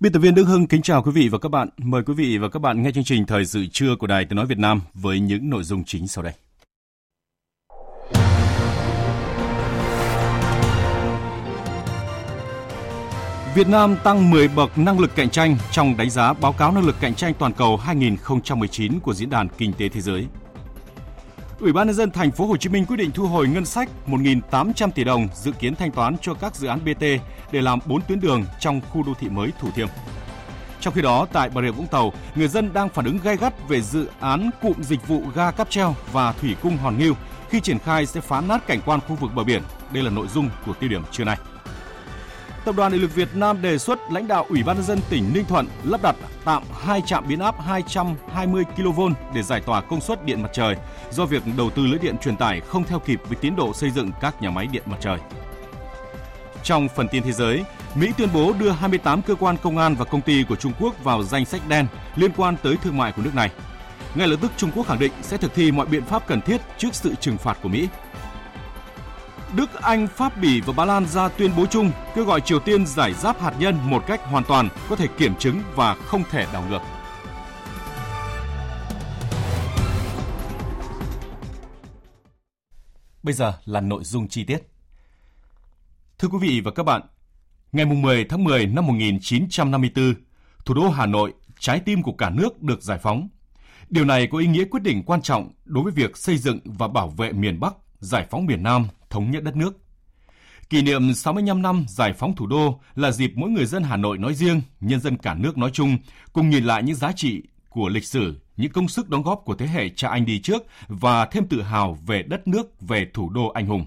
Biên tập viên Đức Hưng kính chào quý vị và các bạn. Mời quý vị và các bạn nghe chương trình Thời sự trưa của Đài Tiếng Nói Việt Nam với những nội dung chính sau đây. Việt Nam tăng 10 bậc năng lực cạnh tranh trong đánh giá báo cáo năng lực cạnh tranh toàn cầu 2019 của Diễn đàn Kinh tế Thế giới. Ủy ban nhân dân thành phố Hồ Chí Minh quyết định thu hồi ngân sách 1.800 tỷ đồng dự kiến thanh toán cho các dự án BT để làm 4 tuyến đường trong khu đô thị mới Thủ Thiêm. Trong khi đó, tại Bà Rịa Vũng Tàu, người dân đang phản ứng gay gắt về dự án cụm dịch vụ ga cáp treo và thủy cung Hòn Ngưu khi triển khai sẽ phá nát cảnh quan khu vực bờ biển. Đây là nội dung của tiêu điểm trưa nay. Tập đoàn Điện lực Việt Nam đề xuất lãnh đạo Ủy ban nhân dân tỉnh Ninh Thuận lắp đặt tạm hai trạm biến áp 220 kV để giải tỏa công suất điện mặt trời do việc đầu tư lưới điện truyền tải không theo kịp với tiến độ xây dựng các nhà máy điện mặt trời. Trong phần tin thế giới, Mỹ tuyên bố đưa 28 cơ quan công an và công ty của Trung Quốc vào danh sách đen liên quan tới thương mại của nước này. Ngay lập tức Trung Quốc khẳng định sẽ thực thi mọi biện pháp cần thiết trước sự trừng phạt của Mỹ. Đức, Anh, Pháp, Bỉ và Ba Lan ra tuyên bố chung kêu gọi Triều Tiên giải giáp hạt nhân một cách hoàn toàn, có thể kiểm chứng và không thể đảo ngược. Bây giờ là nội dung chi tiết. Thưa quý vị và các bạn, ngày 10 tháng 10 năm 1954, thủ đô Hà Nội, trái tim của cả nước được giải phóng. Điều này có ý nghĩa quyết định quan trọng đối với việc xây dựng và bảo vệ miền Bắc, giải phóng miền Nam, thống nhất đất nước. Kỷ niệm 65 năm giải phóng thủ đô là dịp mỗi người dân Hà Nội nói riêng, nhân dân cả nước nói chung cùng nhìn lại những giá trị của lịch sử, những công sức đóng góp của thế hệ cha anh đi trước và thêm tự hào về đất nước, về thủ đô anh hùng.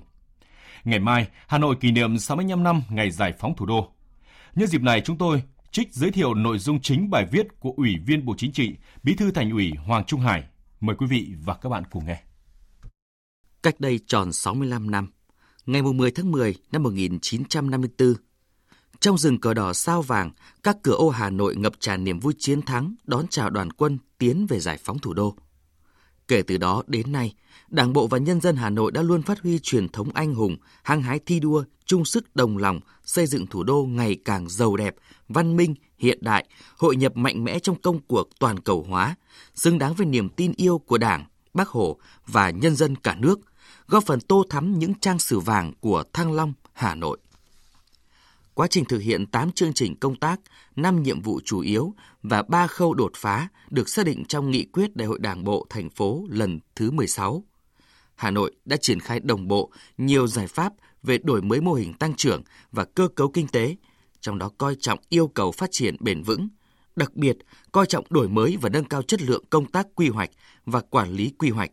Ngày mai, Hà Nội kỷ niệm 65 năm ngày giải phóng thủ đô. Nhân dịp này chúng tôi trích giới thiệu nội dung chính bài viết của Ủy viên Bộ Chính trị, Bí thư Thành ủy Hoàng Trung Hải. Mời quý vị và các bạn cùng nghe. Cách đây tròn 65 năm, ngày 10 tháng 10 năm 1954, trong rừng cờ đỏ sao vàng, các cửa ô Hà Nội ngập tràn niềm vui chiến thắng đón chào đoàn quân tiến về giải phóng thủ đô. Kể từ đó đến nay, Đảng bộ và nhân dân Hà Nội đã luôn phát huy truyền thống anh hùng, hăng hái thi đua, chung sức đồng lòng, xây dựng thủ đô ngày càng giàu đẹp, văn minh, hiện đại, hội nhập mạnh mẽ trong công cuộc toàn cầu hóa, xứng đáng với niềm tin yêu của Đảng, Bác Hồ và nhân dân cả nước, góp phần tô thắm những trang sử vàng của Thăng Long, Hà Nội. Quá trình thực hiện 8 chương trình công tác, 5 nhiệm vụ chủ yếu và 3 khâu đột phá được xác định trong nghị quyết Đại hội Đảng bộ thành phố lần thứ 16. Hà Nội đã triển khai đồng bộ nhiều giải pháp về đổi mới mô hình tăng trưởng và cơ cấu kinh tế, trong đó coi trọng yêu cầu phát triển bền vững, đặc biệt coi trọng đổi mới và nâng cao chất lượng công tác quy hoạch và quản lý quy hoạch.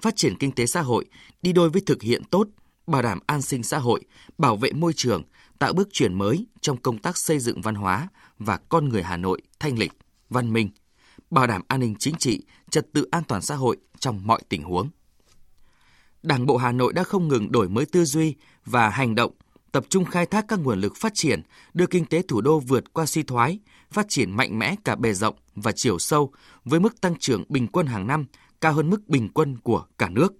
Phát triển kinh tế xã hội đi đôi với thực hiện tốt, bảo đảm an sinh xã hội, bảo vệ môi trường, tạo bước chuyển mới trong công tác xây dựng văn hóa và con người Hà Nội thanh lịch, văn minh, bảo đảm an ninh chính trị, trật tự an toàn xã hội trong mọi tình huống. Đảng bộ Hà Nội đã không ngừng đổi mới tư duy và hành động, tập trung khai thác các nguồn lực phát triển, đưa kinh tế thủ đô vượt qua suy thoái, phát triển mạnh mẽ cả bề rộng và chiều sâu với mức tăng trưởng bình quân hàng năm cao hơn mức bình quân của cả nước.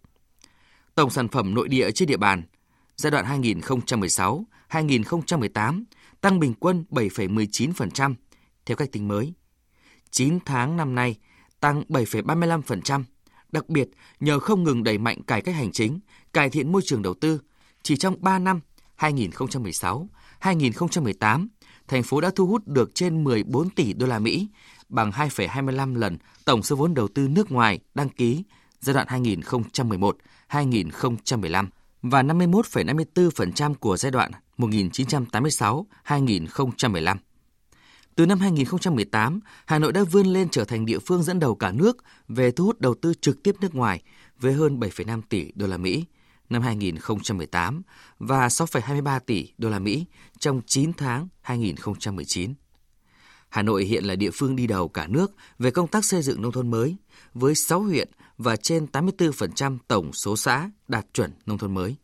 Tổng sản phẩm nội địa trên địa bàn giai đoạn 2016-2018 tăng bình quân 7,19% theo cách tính mới. 9 tháng năm nay tăng 7,35%, đặc biệt nhờ không ngừng đẩy mạnh cải cách hành chính, cải thiện môi trường đầu tư, chỉ trong 3 năm 2016-2018, thành phố đã thu hút được trên 14 tỷ đô la Mỹ, bằng 2,25 lần tổng số vốn đầu tư nước ngoài đăng ký giai đoạn 2011-2015 và 51,54% của giai đoạn 1986-2015. Từ năm 2018, Hà Nội đã vươn lên trở thành địa phương dẫn đầu cả nước về thu hút đầu tư trực tiếp nước ngoài với hơn 7,5 tỷ đô la Mỹ năm 2018 và 6,23 tỷ đô la Mỹ trong 9 tháng 2019. Hà Nội hiện là địa phương đi đầu cả nước về công tác xây dựng nông thôn mới, với 6 huyện và trên 84% tổng số xã đạt chuẩn nông thôn mới,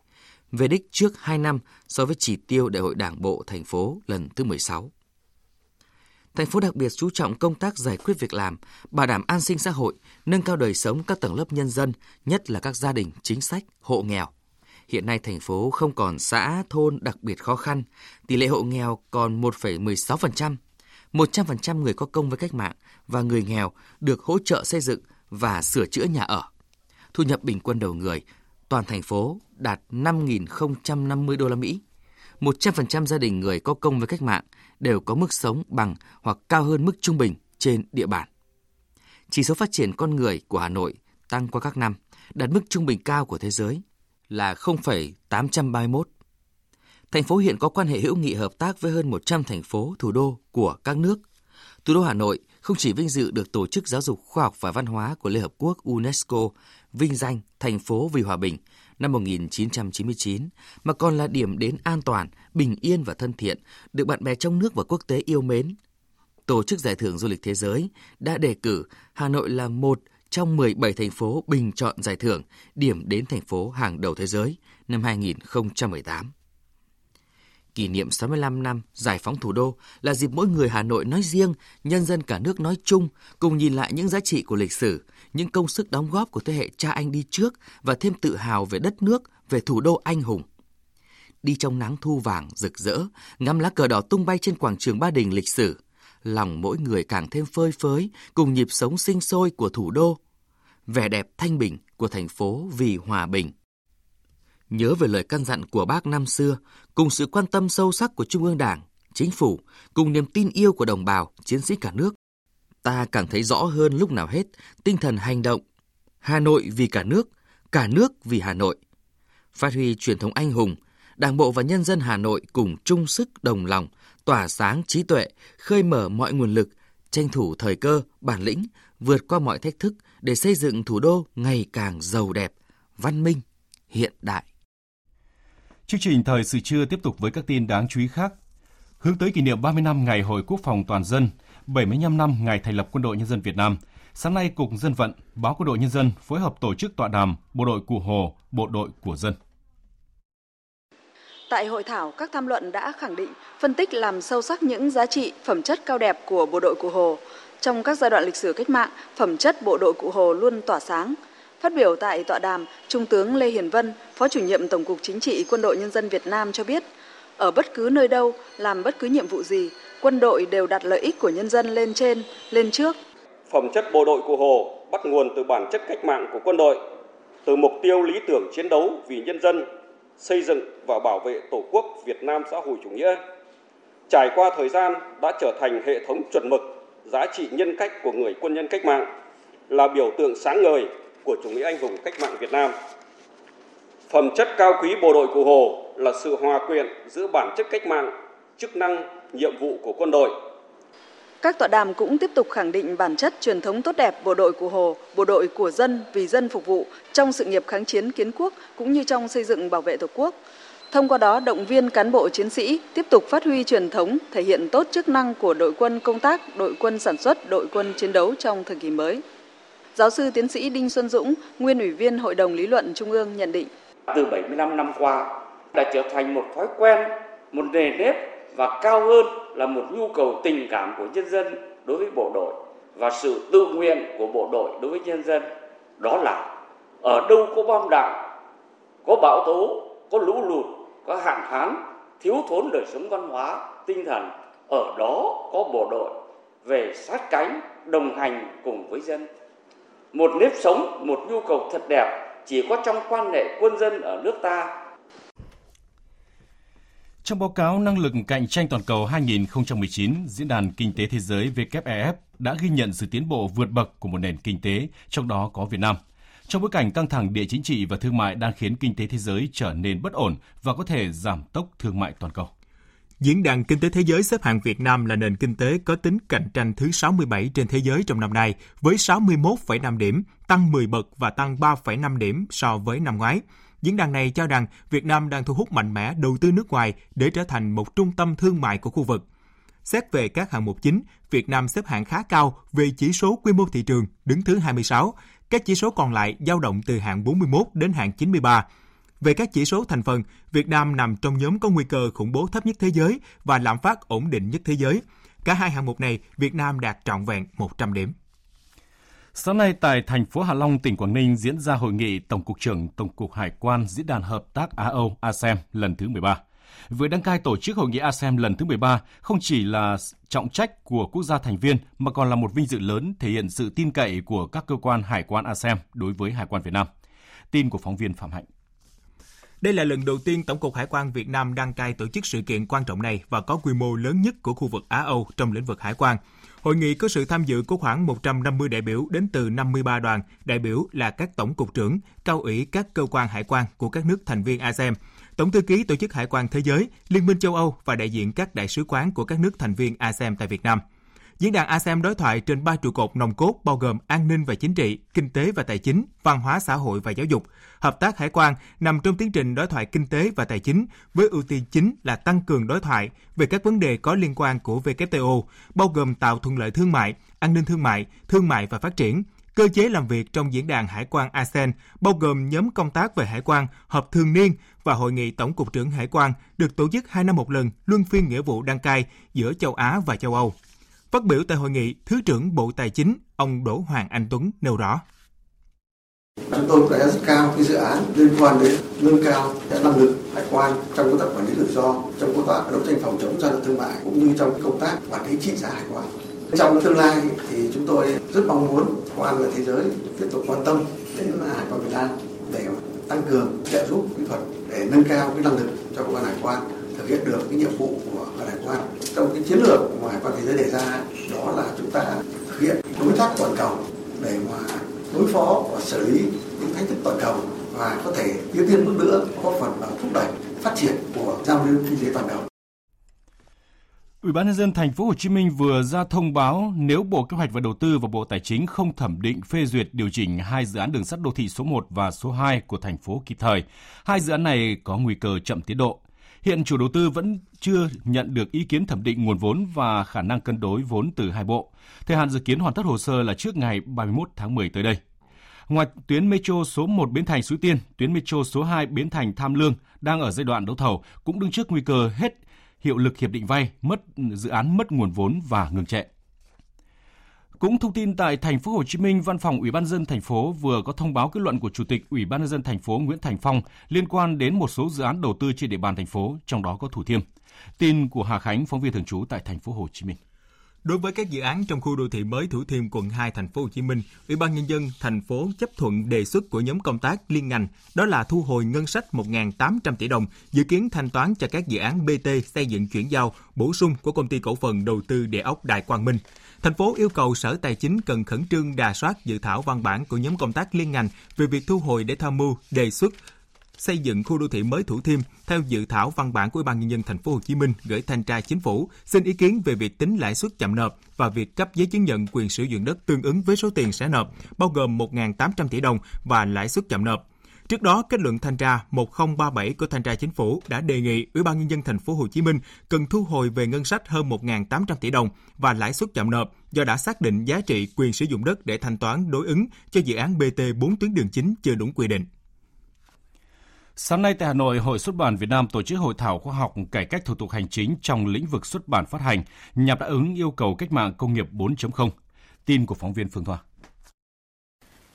về đích trước 2 năm so với chỉ tiêu Đại hội Đảng bộ thành phố lần thứ 16. Thành phố đặc biệt chú trọng công tác giải quyết việc làm, bảo đảm an sinh xã hội, nâng cao đời sống các tầng lớp nhân dân, nhất là các gia đình chính sách, hộ nghèo. Hiện nay thành phố không còn xã, thôn đặc biệt khó khăn, tỷ lệ hộ nghèo còn 1,16%. 100% người có công với cách mạng và người nghèo được hỗ trợ xây dựng và sửa chữa nhà ở. Thu nhập bình quân đầu người toàn thành phố đạt 5.050 đô la Mỹ. 100% gia đình người có công với cách mạng đều có mức sống bằng hoặc cao hơn mức trung bình trên địa bàn. Chỉ số phát triển con người của Hà Nội tăng qua các năm, đạt mức trung bình cao của thế giới là 0,831. Thành phố hiện có quan hệ hữu nghị hợp tác với hơn 100 thành phố thủ đô của các nước. Thủ đô Hà Nội không chỉ vinh dự được Tổ chức Giáo dục Khoa học và Văn hóa của Liên Hợp Quốc UNESCO vinh danh thành phố vì hòa bình năm 1999, mà còn là điểm đến an toàn, bình yên và thân thiện, được bạn bè trong nước và quốc tế yêu mến. Tổ chức Giải thưởng Du lịch Thế giới đã đề cử Hà Nội là một trong 17 thành phố bình chọn giải thưởng điểm đến thành phố hàng đầu thế giới năm 2018. Kỷ niệm 65 năm giải phóng thủ đô là dịp mỗi người Hà Nội nói riêng, nhân dân cả nước nói chung cùng nhìn lại những giá trị của lịch sử, những công sức đóng góp của thế hệ cha anh đi trước và thêm tự hào về đất nước, về thủ đô anh hùng. Đi trong nắng thu vàng rực rỡ, ngắm lá cờ đỏ tung bay trên quảng trường Ba Đình lịch sử, lòng mỗi người càng thêm phơi phới cùng nhịp sống sinh sôi của thủ đô. Vẻ đẹp thanh bình của thành phố vì hòa bình. Nhớ về lời căn dặn của bác năm xưa, cùng sự quan tâm sâu sắc của Trung ương Đảng, Chính phủ, cùng niềm tin yêu của đồng bào, chiến sĩ cả nước, ta càng thấy rõ hơn lúc nào hết tinh thần hành động Hà Nội vì cả nước, cả nước vì Hà Nội. Phát huy truyền thống anh hùng, Đảng bộ và nhân dân Hà Nội cùng chung sức đồng lòng, tỏa sáng trí tuệ, khơi mở mọi nguồn lực, tranh thủ thời cơ, bản lĩnh, vượt qua mọi thách thức để xây dựng thủ đô ngày càng giàu đẹp, văn minh, hiện đại. Chương trình thời sự trưa tiếp tục với các tin đáng chú ý khác. Hướng tới kỷ niệm 30 năm Ngày Hội Quốc phòng toàn dân, 75 năm ngày thành lập Quân đội Nhân dân Việt Nam, sáng nay Cục Dân vận, Báo Quân đội Nhân dân phối hợp tổ chức tọa đàm Bộ đội Cụ Hồ, Bộ đội của dân. Tại hội thảo, các tham luận đã khẳng định, phân tích làm sâu sắc những giá trị, phẩm chất cao đẹp của bộ đội Cụ Hồ. Trong các giai đoạn lịch sử cách mạng, phẩm chất bộ đội Cụ Hồ luôn tỏa sáng. Phát biểu tại tọa đàm, Trung tướng Lê Hiền Vân, Phó chủ nhiệm Tổng cục Chính trị Quân đội Nhân dân Việt Nam cho biết, ở bất cứ nơi đâu, làm bất cứ nhiệm vụ gì, quân đội đều đặt lợi ích của nhân dân lên trên, lên trước. Phẩm chất bộ đội của Hồ bắt nguồn từ bản chất cách mạng của quân đội, từ mục tiêu lý tưởng chiến đấu vì nhân dân, xây dựng và bảo vệ Tổ quốc Việt Nam xã hội chủ nghĩa. Trải qua thời gian đã trở thành hệ thống chuẩn mực, giá trị nhân cách của người quân nhân cách mạng, là biểu tượng sáng ngời của chủ nghĩa anh hùng cách mạng Việt Nam. Phẩm chất cao quý bộ đội cụ Hồ là sự hòa quyện giữa bản chất cách mạng, chức năng, nhiệm vụ của quân đội. Các tọa đàm cũng tiếp tục khẳng định bản chất truyền thống tốt đẹp bộ đội của Hồ, bộ đội của dân vì dân phục vụ trong sự nghiệp kháng chiến kiến quốc cũng như trong xây dựng bảo vệ Tổ quốc. Thông qua đó động viên cán bộ chiến sĩ tiếp tục phát huy truyền thống, thể hiện tốt chức năng của đội quân công tác, đội quân sản xuất, đội quân chiến đấu trong thời kỳ mới. Giáo sư tiến sĩ Đinh Xuân Dũng, nguyên ủy viên Hội đồng lý luận Trung ương nhận định. Từ 75 năm qua đã trở thành một thói quen, một nề nếp và cao hơn là một nhu cầu tình cảm của nhân dân đối với bộ đội và sự tự nguyện của bộ đội đối với nhân dân. Đó là ở đâu có bom đạn, có bão tố, có lũ lụt, có hạn hán, thiếu thốn đời sống văn hóa, tinh thần, ở đó có bộ đội về sát cánh, đồng hành cùng với dân. Một nếp sống, một nhu cầu thật đẹp chỉ có trong quan hệ quân dân ở nước ta trong báo cáo Năng lực cạnh tranh toàn cầu 2019, Diễn đàn Kinh tế Thế giới WEF đã ghi nhận sự tiến bộ vượt bậc của một nền kinh tế, trong đó có Việt Nam. trong bối cảnh căng thẳng địa chính trị và thương mại đang khiến kinh tế thế giới trở nên bất ổn và có thể giảm tốc thương mại toàn cầu. Diễn đàn Kinh tế Thế giới xếp hạng Việt Nam là nền kinh tế có tính cạnh tranh thứ 67 trên thế giới trong năm nay, với 61,5 điểm, tăng 10 bậc và tăng 3,5 điểm so với năm ngoái. Diễn đàn này cho rằng Việt Nam đang thu hút mạnh mẽ đầu tư nước ngoài để trở thành một trung tâm thương mại của khu vực. Xét về các hạng mục chính, Việt Nam xếp hạng khá cao về chỉ số quy mô thị trường, đứng thứ 26. Các chỉ số còn lại dao động từ hạng 41 đến hạng 93. Về các chỉ số thành phần, Việt Nam nằm trong nhóm có nguy cơ khủng bố thấp nhất thế giới và lạm phát ổn định nhất thế giới. Cả hai hạng mục này, Việt Nam đạt trọn vẹn 100 điểm. Sáng nay tại thành phố Hạ Long, tỉnh Quảng Ninh diễn ra hội nghị Tổng cục trưởng Tổng cục Hải quan Diễn đàn Hợp tác Á-Âu ASEM lần thứ 13. Với đăng cai tổ chức hội nghị ASEM lần thứ 13 không chỉ là trọng trách của quốc gia thành viên mà còn là một vinh dự lớn thể hiện sự tin cậy của các cơ quan hải quan ASEM đối với Hải quan Việt Nam. Tin của phóng viên Phạm Hạnh. Đây là lần đầu tiên Tổng cục Hải quan Việt Nam đăng cai tổ chức sự kiện quan trọng này và có quy mô lớn nhất của khu vực Á-Âu trong lĩnh vực hải quan. Hội nghị có sự tham dự của khoảng 150 đại biểu đến từ 53 đoàn, đại biểu là các tổng cục trưởng, cao ủy các cơ quan hải quan của các nước thành viên ASEM, Tổng thư ký Tổ chức Hải quan Thế giới, Liên minh châu Âu và đại diện các đại sứ quán của các nước thành viên ASEM tại Việt Nam. Diễn đàn ASEM đối thoại trên ba trụ cột nòng cốt bao gồm an ninh và chính trị, kinh tế và tài chính, văn hóa xã hội và giáo dục. Hợp tác hải quan nằm trong tiến trình đối thoại kinh tế và tài chính với ưu tiên chính là tăng cường đối thoại về các vấn đề có liên quan của WTO, bao gồm tạo thuận lợi thương mại, an ninh thương mại, thương mại và phát triển, cơ chế làm việc trong diễn đàn hải quan ASEAN, bao gồm nhóm công tác về hải quan, họp thường niên và hội nghị tổng cục trưởng hải quan được tổ chức hai năm một lần, luân phiên nghĩa vụ đăng cai giữa châu Á và châu Âu. Phát biểu tại hội nghị, Thứ trưởng Bộ Tài chính, ông Đỗ Hoàng Anh Tuấn nêu rõ. Chúng tôi đánh giá rất cao cái dự án liên quan đến nâng cao cái năng lực hải quan trong công tác quản lý rủi ro, trong công tác đấu tranh phòng chống gian lận thương mại cũng như trong công tác quản lý trị giá hải quan. Trong tương lai thì chúng tôi rất mong muốn quan và thế giới tiếp tục quan tâm đến hải quan Việt Nam để tăng cường trợ giúp kỹ thuật để nâng cao cái năng lực cho cơ quan hải quan thực hiện được cái nhiệm vụ của hải quan trong cái chiến lược mà hải quan thế giới đề ra đó là chúng ta thực hiện đối tác toàn cầu để mà đối phó và xử lý những thách thức toàn cầu và có thể tiến tiên bước nữa góp phần vào thúc đẩy phát triển của giao lưu kinh tế toàn cầu. Ủy ban nhân dân thành phố Hồ Chí Minh vừa ra thông báo nếu Bộ Kế hoạch và Đầu tư và Bộ Tài chính không thẩm định phê duyệt điều chỉnh hai dự án đường sắt đô thị số 1 và số 2 của thành phố kịp thời, hai dự án này có nguy cơ chậm tiến độ. Hiện chủ đầu tư vẫn chưa nhận được ý kiến thẩm định nguồn vốn và khả năng cân đối vốn từ hai bộ. Thời hạn dự kiến hoàn tất hồ sơ là trước ngày 31 tháng 10 tới đây. Ngoài tuyến metro số 1 Bến Thành Suối Tiên, tuyến metro số 2 Bến Thành Tham Lương đang ở giai đoạn đấu thầu cũng đứng trước nguy cơ hết hiệu lực hiệp định vay, mất dự án mất nguồn vốn và ngừng chạy. Cũng thông tin tại thành phố Hồ Chí Minh, Văn phòng Ủy ban dân thành phố vừa có thông báo kết luận của Chủ tịch Ủy ban nhân dân thành phố Nguyễn Thành Phong liên quan đến một số dự án đầu tư trên địa bàn thành phố, trong đó có Thủ Thiêm. Tin của Hà Khánh, phóng viên thường trú tại thành phố Hồ Chí Minh. Đối với các dự án trong khu đô thị mới Thủ Thiêm quận 2 thành phố Hồ Chí Minh, Ủy ban nhân dân thành phố chấp thuận đề xuất của nhóm công tác liên ngành, đó là thu hồi ngân sách 1.800 tỷ đồng dự kiến thanh toán cho các dự án BT xây dựng chuyển giao bổ sung của công ty cổ phần đầu tư địa ốc Đại Quang Minh. Thành phố yêu cầu Sở Tài chính cần khẩn trương đà soát dự thảo văn bản của nhóm công tác liên ngành về việc thu hồi để tham mưu đề xuất xây dựng khu đô thị mới Thủ Thiêm theo dự thảo văn bản của Ủy ban nhân dân thành phố Hồ Chí Minh gửi thanh tra chính phủ xin ý kiến về việc tính lãi suất chậm nộp và việc cấp giấy chứng nhận quyền sử dụng đất tương ứng với số tiền sẽ nộp, bao gồm 1.800 tỷ đồng và lãi suất chậm nộp. Trước đó, kết luận thanh tra 1037 của thanh tra chính phủ đã đề nghị Ủy ban nhân dân thành phố Hồ Chí Minh cần thu hồi về ngân sách hơn 1.800 tỷ đồng và lãi suất chậm nộp do đã xác định giá trị quyền sử dụng đất để thanh toán đối ứng cho dự án BT 4 tuyến đường chính chưa đúng quy định. Sáng nay tại Hà Nội, Hội xuất bản Việt Nam tổ chức hội thảo khoa học cải cách thủ tục hành chính trong lĩnh vực xuất bản phát hành nhằm đáp ứng yêu cầu cách mạng công nghiệp 4.0. Tin của phóng viên Phương Thoa.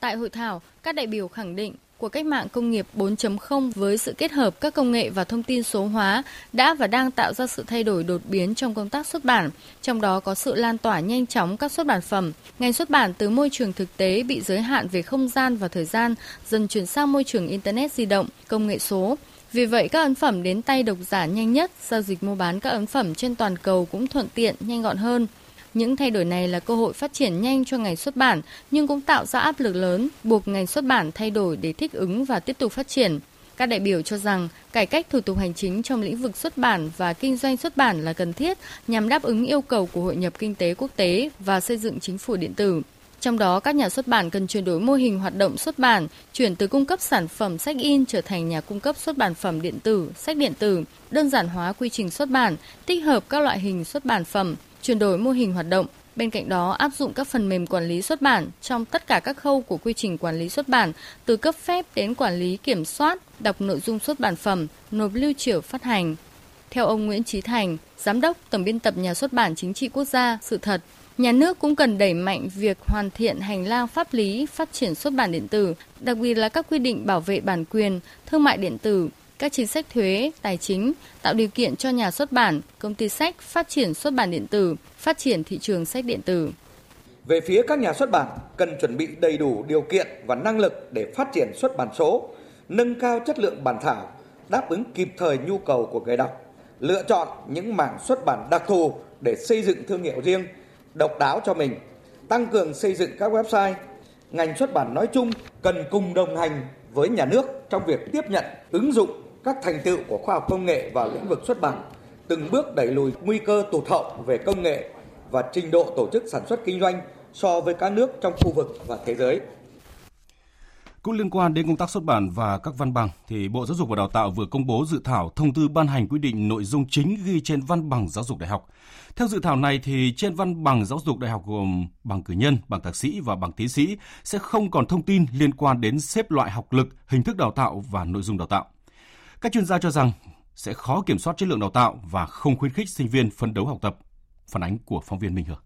Tại hội thảo, các đại biểu khẳng định của cách mạng công nghiệp 4.0 với sự kết hợp các công nghệ và thông tin số hóa đã và đang tạo ra sự thay đổi đột biến trong công tác xuất bản, trong đó có sự lan tỏa nhanh chóng các xuất bản phẩm. Ngành xuất bản từ môi trường thực tế bị giới hạn về không gian và thời gian, dần chuyển sang môi trường Internet di động, công nghệ số. Vì vậy, các ấn phẩm đến tay độc giả nhanh nhất, giao dịch mua bán các ấn phẩm trên toàn cầu cũng thuận tiện, nhanh gọn hơn. Những thay đổi này là cơ hội phát triển nhanh cho ngành xuất bản, nhưng cũng tạo ra áp lực lớn, buộc ngành xuất bản thay đổi để thích ứng và tiếp tục phát triển. Các đại biểu cho rằng cải cách thủ tục hành chính trong lĩnh vực xuất bản và kinh doanh xuất bản là cần thiết nhằm đáp ứng yêu cầu của hội nhập kinh tế quốc tế và xây dựng chính phủ điện tử. Trong đó, các nhà xuất bản cần chuyển đổi mô hình hoạt động xuất bản, chuyển từ cung cấp sản phẩm sách in trở thành nhà cung cấp xuất bản phẩm điện tử, sách điện tử, đơn giản hóa quy trình xuất bản, tích hợp các loại hình xuất bản phẩm, chuyển đổi mô hình hoạt động. Bên cạnh đó, áp dụng các phần mềm quản lý xuất bản trong tất cả các khâu của quy trình quản lý xuất bản, từ cấp phép đến quản lý kiểm soát, đọc nội dung xuất bản phẩm, nộp lưu trữ phát hành. Theo ông Nguyễn Trí Thành, Giám đốc Tổng biên tập Nhà xuất bản Chính trị Quốc gia, sự thật, Nhà nước cũng cần đẩy mạnh việc hoàn thiện hành lang pháp lý phát triển xuất bản điện tử, đặc biệt là các quy định bảo vệ bản quyền, thương mại điện tử, các chính sách thuế, tài chính, tạo điều kiện cho nhà xuất bản, công ty sách phát triển xuất bản điện tử, phát triển thị trường sách điện tử. Về phía các nhà xuất bản, cần chuẩn bị đầy đủ điều kiện và năng lực để phát triển xuất bản số, nâng cao chất lượng bản thảo, đáp ứng kịp thời nhu cầu của người đọc, lựa chọn những mảng xuất bản đặc thù để xây dựng thương hiệu riêng, độc đáo cho mình, tăng cường xây dựng các website. Ngành xuất bản nói chung cần cùng đồng hành với nhà nước trong việc tiếp nhận, ứng dụng các thành tựu của khoa học công nghệ vào lĩnh vực xuất bản, từng bước đẩy lùi nguy cơ tụt hậu về công nghệ và trình độ tổ chức sản xuất kinh doanh so với các nước trong khu vực và thế giới. Cũng liên quan đến công tác xuất bản và các văn bằng, thì Bộ Giáo dục và Đào tạo vừa công bố dự thảo thông tư ban hành quy định nội dung chính ghi trên văn bằng giáo dục đại học. Theo dự thảo này thì trên văn bằng giáo dục đại học gồm bằng cử nhân, bằng thạc sĩ và bằng tiến sĩ sẽ không còn thông tin liên quan đến xếp loại học lực, hình thức đào tạo và nội dung đào tạo. Các chuyên gia cho rằng sẽ khó kiểm soát chất lượng đào tạo và không khuyến khích sinh viên phấn đấu học tập. Phản ánh của phóng viên Minh Hương.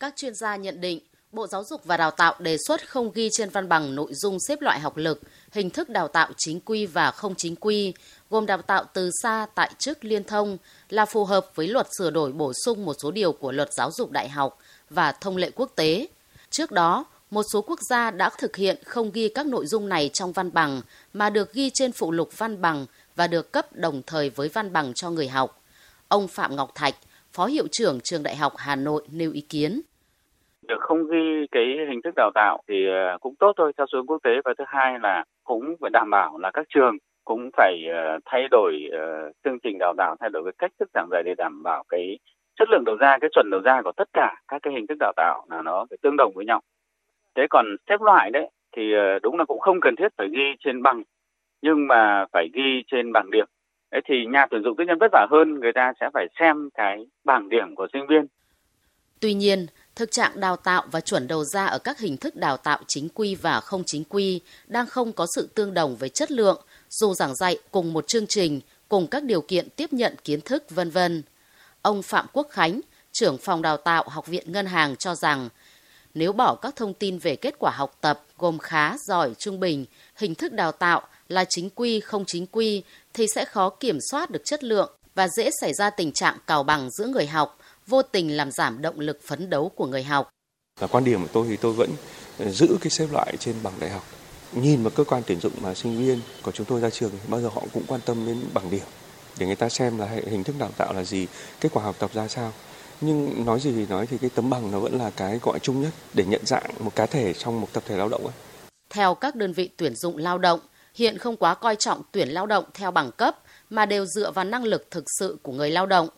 Các chuyên gia nhận định Bộ Giáo dục và Đào tạo đề xuất không ghi trên văn bằng nội dung xếp loại học lực, hình thức đào tạo chính quy và không chính quy, gồm đào tạo từ xa tại chức liên thông là phù hợp với luật sửa đổi bổ sung một số điều của luật giáo dục đại học và thông lệ quốc tế. Trước đó, một số quốc gia đã thực hiện không ghi các nội dung này trong văn bằng mà được ghi trên phụ lục văn bằng và được cấp đồng thời với văn bằng cho người học. Ông Phạm Ngọc Thạch, Phó Hiệu trưởng Trường Đại học Hà Nội nêu ý kiến. Được không ghi cái hình thức đào tạo thì ờ, cũng tốt thôi theo xu hướng quốc tế. Và thứ hai là cũng phải đảm bảo là các trường cũng phải ờ, thay đổi ờ, chương trình đào tạo thay đổi cái cách thức giảng dạy để đảm bảo cái chất lượng đầu ra cái chuẩn đầu ra của tất cả các cái hình thức đào tạo là nó phải tương đồng với nhau thế còn xếp loại đấy thì ờ, đúng là cũng không cần thiết phải ghi trên bằng nhưng mà phải ghi trên bảng điểm đấy thì nhà tuyển dụng tư nhân vất vả hơn người ta sẽ phải xem cái bảng điểm của sinh viên Tuy nhiên, thực trạng đào tạo và chuẩn đầu ra ở các hình thức đào tạo chính quy và không chính quy đang không có sự tương đồng về chất lượng, dù giảng dạy cùng một chương trình, cùng các điều kiện tiếp nhận kiến thức, vân vân. Ông Phạm Quốc Khánh, trưởng phòng đào tạo Học viện Ngân hàng cho rằng, nếu bỏ các thông tin về kết quả học tập gồm khá, giỏi, trung bình, hình thức đào tạo là chính quy, không chính quy, thì sẽ khó kiểm soát được chất lượng và dễ xảy ra tình trạng cào bằng giữa người học, vô tình làm giảm động lực phấn đấu của người học. Và quan điểm của tôi thì tôi vẫn giữ cái xếp loại trên bằng đại học. Nhìn vào cơ quan tuyển dụng mà sinh viên của chúng tôi ra trường bao giờ họ cũng quan tâm đến bằng điểm để người ta xem là hình thức đào tạo là gì, kết quả học tập ra sao. Nhưng nói gì thì nói thì cái tấm bằng nó vẫn là cái gọi chung nhất để nhận dạng một cá thể trong một tập thể lao động ấy. Theo các đơn vị tuyển dụng lao động, hiện không quá coi trọng tuyển lao động theo bằng cấp mà đều dựa vào năng lực thực sự của người lao động.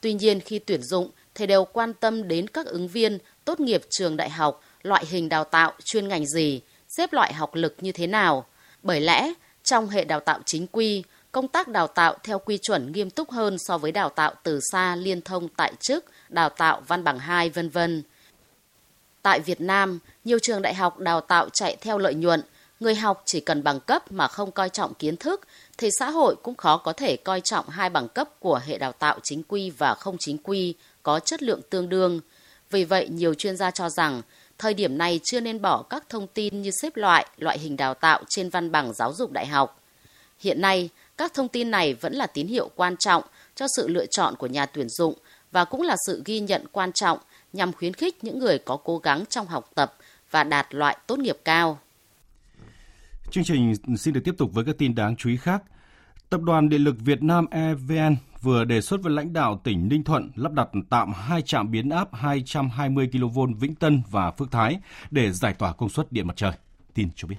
Tuy nhiên khi tuyển dụng thì đều quan tâm đến các ứng viên tốt nghiệp trường đại học, loại hình đào tạo chuyên ngành gì, xếp loại học lực như thế nào. Bởi lẽ, trong hệ đào tạo chính quy, công tác đào tạo theo quy chuẩn nghiêm túc hơn so với đào tạo từ xa liên thông tại chức, đào tạo văn bằng 2 vân vân. Tại Việt Nam, nhiều trường đại học đào tạo chạy theo lợi nhuận, người học chỉ cần bằng cấp mà không coi trọng kiến thức thì xã hội cũng khó có thể coi trọng hai bằng cấp của hệ đào tạo chính quy và không chính quy có chất lượng tương đương. Vì vậy, nhiều chuyên gia cho rằng thời điểm này chưa nên bỏ các thông tin như xếp loại, loại hình đào tạo trên văn bằng giáo dục đại học. Hiện nay, các thông tin này vẫn là tín hiệu quan trọng cho sự lựa chọn của nhà tuyển dụng và cũng là sự ghi nhận quan trọng nhằm khuyến khích những người có cố gắng trong học tập và đạt loại tốt nghiệp cao. Chương trình xin được tiếp tục với các tin đáng chú ý khác. Tập đoàn Điện lực Việt Nam EVN vừa đề xuất với lãnh đạo tỉnh Ninh Thuận lắp đặt tạm hai trạm biến áp 220 kV Vĩnh Tân và Phước Thái để giải tỏa công suất điện mặt trời. Tin cho biết.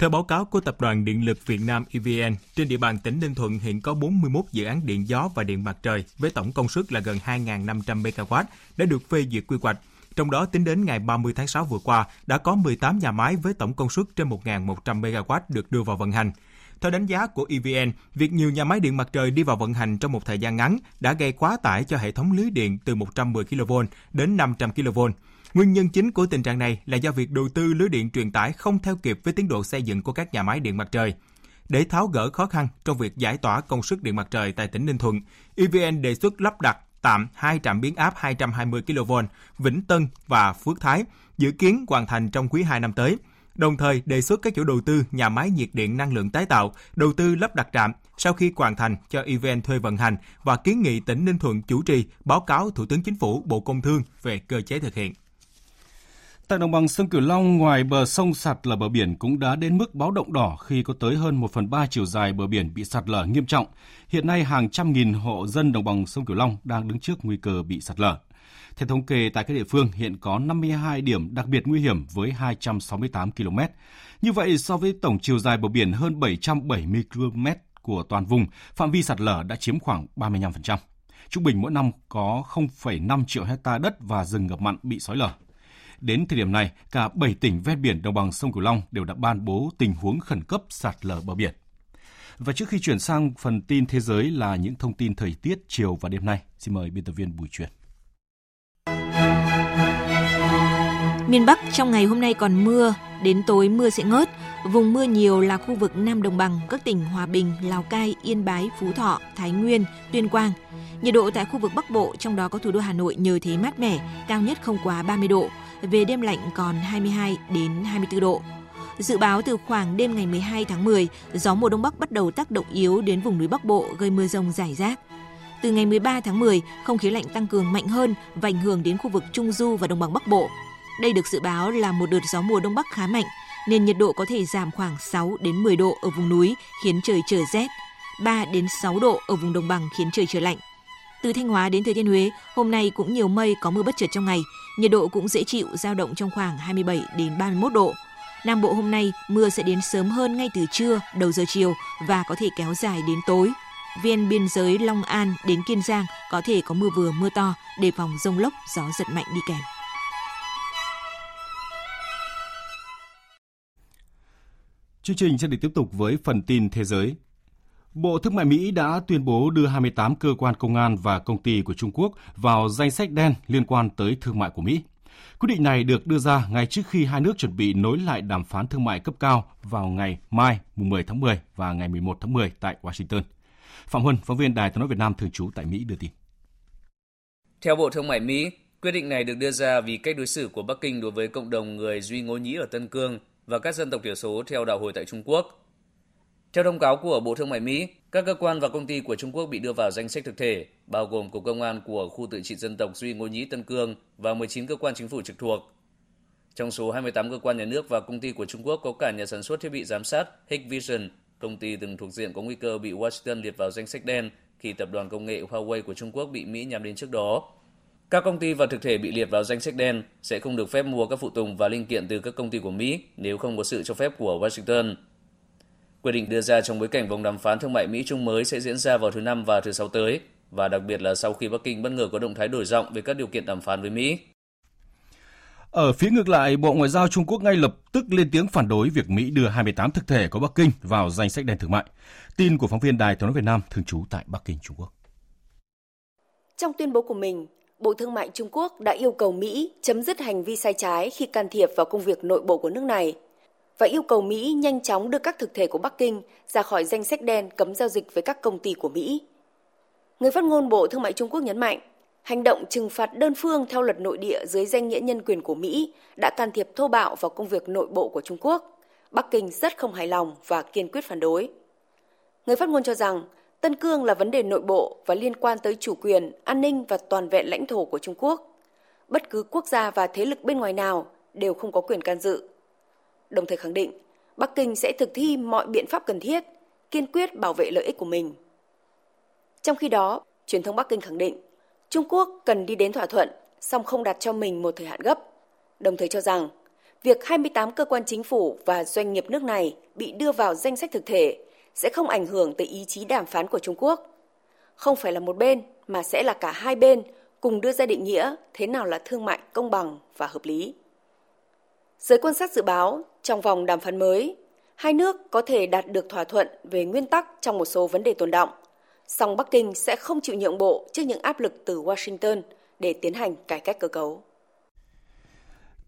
Theo báo cáo của Tập đoàn Điện lực Việt Nam EVN, trên địa bàn tỉnh Ninh Thuận hiện có 41 dự án điện gió và điện mặt trời với tổng công suất là gần 2.500 MW đã được phê duyệt quy hoạch. Trong đó, tính đến ngày 30 tháng 6 vừa qua, đã có 18 nhà máy với tổng công suất trên 1.100 MW được đưa vào vận hành. Theo đánh giá của EVN, việc nhiều nhà máy điện mặt trời đi vào vận hành trong một thời gian ngắn đã gây quá tải cho hệ thống lưới điện từ 110 kV đến 500 kV. Nguyên nhân chính của tình trạng này là do việc đầu tư lưới điện truyền tải không theo kịp với tiến độ xây dựng của các nhà máy điện mặt trời. Để tháo gỡ khó khăn trong việc giải tỏa công suất điện mặt trời tại tỉnh Ninh Thuận, EVN đề xuất lắp đặt tạm hai trạm biến áp 220 kV Vĩnh Tân và Phước Thái, dự kiến hoàn thành trong quý 2 năm tới. Đồng thời đề xuất các chủ đầu tư nhà máy nhiệt điện năng lượng tái tạo đầu tư lắp đặt trạm sau khi hoàn thành cho EVN thuê vận hành và kiến nghị tỉnh Ninh Thuận chủ trì báo cáo Thủ tướng Chính phủ Bộ Công Thương về cơ chế thực hiện. Tại đồng bằng sông Cửu Long, ngoài bờ sông sạt lở bờ biển cũng đã đến mức báo động đỏ khi có tới hơn 1 phần 3 chiều dài bờ biển bị sạt lở nghiêm trọng. Hiện nay, hàng trăm nghìn hộ dân đồng bằng sông Cửu Long đang đứng trước nguy cơ bị sạt lở. Theo thống kê tại các địa phương hiện có 52 điểm đặc biệt nguy hiểm với 268 km. Như vậy, so với tổng chiều dài bờ biển hơn 770 km của toàn vùng, phạm vi sạt lở đã chiếm khoảng 35%. Trung bình mỗi năm có 0,5 triệu hecta đất và rừng ngập mặn bị sói lở. Đến thời điểm này, cả 7 tỉnh ven biển đồng bằng sông Cửu Long đều đã ban bố tình huống khẩn cấp sạt lở bờ biển. Và trước khi chuyển sang phần tin thế giới là những thông tin thời tiết chiều và đêm nay, xin mời biên tập viên Bùi Truyền. Miền Bắc trong ngày hôm nay còn mưa, đến tối mưa sẽ ngớt. Vùng mưa nhiều là khu vực Nam Đồng Bằng, các tỉnh Hòa Bình, Lào Cai, Yên Bái, Phú Thọ, Thái Nguyên, Tuyên Quang. Nhiệt độ tại khu vực Bắc Bộ, trong đó có thủ đô Hà Nội nhờ thế mát mẻ, cao nhất không quá 30 độ. Về đêm lạnh còn 22 đến 24 độ. Dự báo từ khoảng đêm ngày 12 tháng 10, gió mùa đông bắc bắt đầu tác động yếu đến vùng núi Bắc Bộ gây mưa rông rải rác. Từ ngày 13 tháng 10, không khí lạnh tăng cường mạnh hơn và ảnh hưởng đến khu vực Trung Du và Đồng bằng Bắc Bộ. Đây được dự báo là một đợt gió mùa đông bắc khá mạnh, nên nhiệt độ có thể giảm khoảng 6 đến 10 độ ở vùng núi khiến trời trở rét, 3 đến 6 độ ở vùng đồng bằng khiến trời trở lạnh. Từ Thanh Hóa đến Thừa Thiên Huế, hôm nay cũng nhiều mây có mưa bất chợt trong ngày, nhiệt độ cũng dễ chịu dao động trong khoảng 27 đến 31 độ. Nam Bộ hôm nay mưa sẽ đến sớm hơn ngay từ trưa, đầu giờ chiều và có thể kéo dài đến tối. Viên biên giới Long An đến Kiên Giang có thể có mưa vừa mưa to, đề phòng rông lốc, gió giật mạnh đi kèm. Chương trình sẽ được tiếp tục với phần tin thế giới. Bộ Thương mại Mỹ đã tuyên bố đưa 28 cơ quan công an và công ty của Trung Quốc vào danh sách đen liên quan tới thương mại của Mỹ. Quyết định này được đưa ra ngay trước khi hai nước chuẩn bị nối lại đàm phán thương mại cấp cao vào ngày mai, mùng 10 tháng 10 và ngày 11 tháng 10 tại Washington. Phạm Huân, phóng viên Đài tiếng nói Việt Nam thường trú tại Mỹ đưa tin. Theo Bộ Thương mại Mỹ, quyết định này được đưa ra vì cách đối xử của Bắc Kinh đối với cộng đồng người Duy Ngô Nhĩ ở Tân Cương và các dân tộc thiểu số theo đạo hồi tại Trung Quốc. Theo thông cáo của Bộ Thương mại Mỹ, các cơ quan và công ty của Trung Quốc bị đưa vào danh sách thực thể, bao gồm Cục Công an của khu tự trị dân tộc Duy Ngô Nhĩ Tân Cương và 19 cơ quan chính phủ trực thuộc. Trong số 28 cơ quan nhà nước và công ty của Trung Quốc có cả nhà sản xuất thiết bị giám sát Hikvision, công ty từng thuộc diện có nguy cơ bị Washington liệt vào danh sách đen khi tập đoàn công nghệ Huawei của Trung Quốc bị Mỹ nhắm đến trước đó. Các công ty và thực thể bị liệt vào danh sách đen sẽ không được phép mua các phụ tùng và linh kiện từ các công ty của Mỹ nếu không có sự cho phép của Washington. Quyết định đưa ra trong bối cảnh vòng đàm phán thương mại Mỹ-Trung mới sẽ diễn ra vào thứ Năm và thứ Sáu tới, và đặc biệt là sau khi Bắc Kinh bất ngờ có động thái đổi giọng về các điều kiện đàm phán với Mỹ. Ở phía ngược lại, Bộ Ngoại giao Trung Quốc ngay lập tức lên tiếng phản đối việc Mỹ đưa 28 thực thể của Bắc Kinh vào danh sách đen thương mại. Tin của phóng viên Đài tiếng nói Việt Nam thường trú tại Bắc Kinh, Trung Quốc. Trong tuyên bố của mình, Bộ Thương mại Trung Quốc đã yêu cầu Mỹ chấm dứt hành vi sai trái khi can thiệp vào công việc nội bộ của nước này và yêu cầu Mỹ nhanh chóng đưa các thực thể của Bắc Kinh ra khỏi danh sách đen cấm giao dịch với các công ty của Mỹ. Người phát ngôn Bộ Thương mại Trung Quốc nhấn mạnh, hành động trừng phạt đơn phương theo luật nội địa dưới danh nghĩa nhân quyền của Mỹ đã can thiệp thô bạo vào công việc nội bộ của Trung Quốc. Bắc Kinh rất không hài lòng và kiên quyết phản đối. Người phát ngôn cho rằng Tân Cương là vấn đề nội bộ và liên quan tới chủ quyền, an ninh và toàn vẹn lãnh thổ của Trung Quốc. Bất cứ quốc gia và thế lực bên ngoài nào đều không có quyền can dự. Đồng thời khẳng định, Bắc Kinh sẽ thực thi mọi biện pháp cần thiết, kiên quyết bảo vệ lợi ích của mình. Trong khi đó, truyền thông Bắc Kinh khẳng định Trung Quốc cần đi đến thỏa thuận, song không đặt cho mình một thời hạn gấp, đồng thời cho rằng việc 28 cơ quan chính phủ và doanh nghiệp nước này bị đưa vào danh sách thực thể sẽ không ảnh hưởng tới ý chí đàm phán của Trung Quốc. Không phải là một bên mà sẽ là cả hai bên cùng đưa ra định nghĩa thế nào là thương mại công bằng và hợp lý. Giới quan sát dự báo, trong vòng đàm phán mới, hai nước có thể đạt được thỏa thuận về nguyên tắc trong một số vấn đề tồn động, song Bắc Kinh sẽ không chịu nhượng bộ trước những áp lực từ Washington để tiến hành cải cách cơ cấu.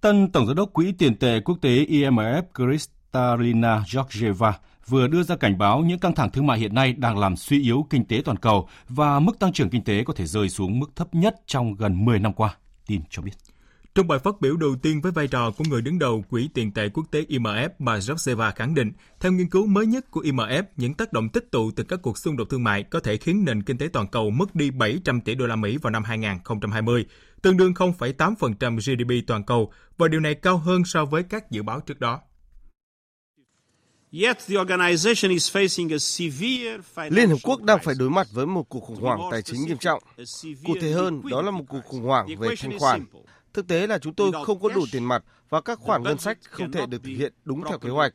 Tân Tổng giám đốc Quỹ tiền tệ quốc tế IMF Kristalina Georgieva vừa đưa ra cảnh báo những căng thẳng thương mại hiện nay đang làm suy yếu kinh tế toàn cầu và mức tăng trưởng kinh tế có thể rơi xuống mức thấp nhất trong gần 10 năm qua. Tin cho biết. Trong bài phát biểu đầu tiên với vai trò của người đứng đầu Quỹ tiền tệ quốc tế IMF, bà Georgieva khẳng định, theo nghiên cứu mới nhất của IMF, những tác động tích tụ từ các cuộc xung đột thương mại có thể khiến nền kinh tế toàn cầu mất đi 700 tỷ đô la Mỹ vào năm 2020, tương đương 0,8% GDP toàn cầu, và điều này cao hơn so với các dự báo trước đó. Liên Hợp Quốc đang phải đối mặt với một cuộc khủng hoảng tài chính nghiêm trọng. Cụ thể hơn, đó là một cuộc khủng hoảng về thanh khoản. Thực tế là chúng tôi không có đủ tiền mặt và các khoản ngân sách không thể được thực hiện đúng theo kế hoạch.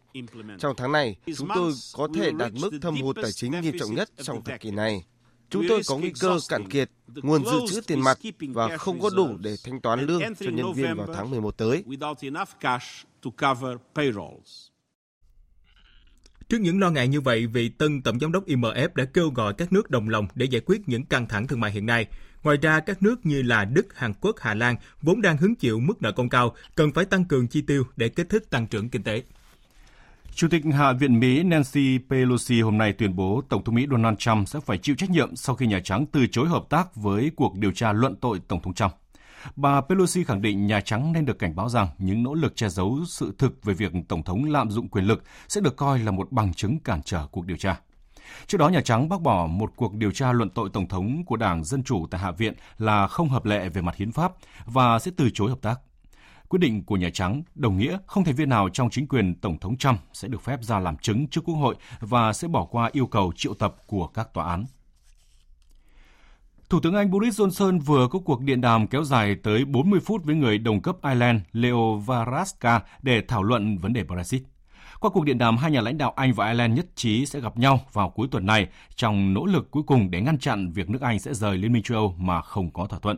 Trong tháng này, chúng tôi có thể đạt mức thâm hụt tài chính nghiêm trọng nhất trong thập kỷ này. Chúng tôi có nguy cơ cạn kiệt, nguồn dự trữ tiền mặt và không có đủ để thanh toán lương cho nhân viên vào tháng 11 tới. Trước những lo ngại như vậy, vị tân tổng giám đốc IMF đã kêu gọi các nước đồng lòng để giải quyết những căng thẳng thương mại hiện nay. Ngoài ra, các nước như là Đức, Hàn Quốc, Hà Lan vốn đang hứng chịu mức nợ công cao, cần phải tăng cường chi tiêu để kích thích tăng trưởng kinh tế. Chủ tịch Hạ viện Mỹ Nancy Pelosi hôm nay tuyên bố Tổng thống Mỹ Donald Trump sẽ phải chịu trách nhiệm sau khi Nhà Trắng từ chối hợp tác với cuộc điều tra luận tội Tổng thống Trump. Bà Pelosi khẳng định Nhà Trắng nên được cảnh báo rằng những nỗ lực che giấu sự thực về việc Tổng thống lạm dụng quyền lực sẽ được coi là một bằng chứng cản trở cuộc điều tra. Trước đó, Nhà Trắng bác bỏ một cuộc điều tra luận tội Tổng thống của Đảng Dân Chủ tại Hạ viện là không hợp lệ về mặt hiến pháp và sẽ từ chối hợp tác. Quyết định của Nhà Trắng đồng nghĩa không thành viên nào trong chính quyền Tổng thống Trump sẽ được phép ra làm chứng trước Quốc hội và sẽ bỏ qua yêu cầu triệu tập của các tòa án. Thủ tướng Anh Boris Johnson vừa có cuộc điện đàm kéo dài tới 40 phút với người đồng cấp Ireland Leo Varadkar để thảo luận vấn đề Brexit. Qua cuộc điện đàm, hai nhà lãnh đạo Anh và Ireland nhất trí sẽ gặp nhau vào cuối tuần này trong nỗ lực cuối cùng để ngăn chặn việc nước Anh sẽ rời Liên minh châu Âu mà không có thỏa thuận.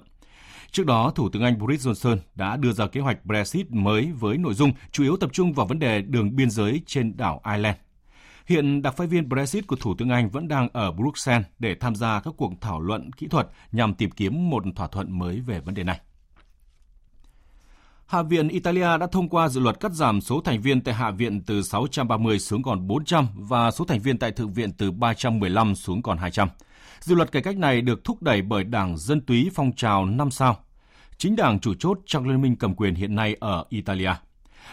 Trước đó, Thủ tướng Anh Boris Johnson đã đưa ra kế hoạch Brexit mới với nội dung chủ yếu tập trung vào vấn đề đường biên giới trên đảo Ireland. Hiện đặc phái viên Brexit của Thủ tướng Anh vẫn đang ở Bruxelles để tham gia các cuộc thảo luận kỹ thuật nhằm tìm kiếm một thỏa thuận mới về vấn đề này. Hạ viện Italia đã thông qua dự luật cắt giảm số thành viên tại Hạ viện từ 630 xuống còn 400 và số thành viên tại Thượng viện từ 315 xuống còn 200. Dự luật cải cách này được thúc đẩy bởi Đảng Dân túy phong trào 5 sao, chính đảng chủ chốt trong liên minh cầm quyền hiện nay ở Italia.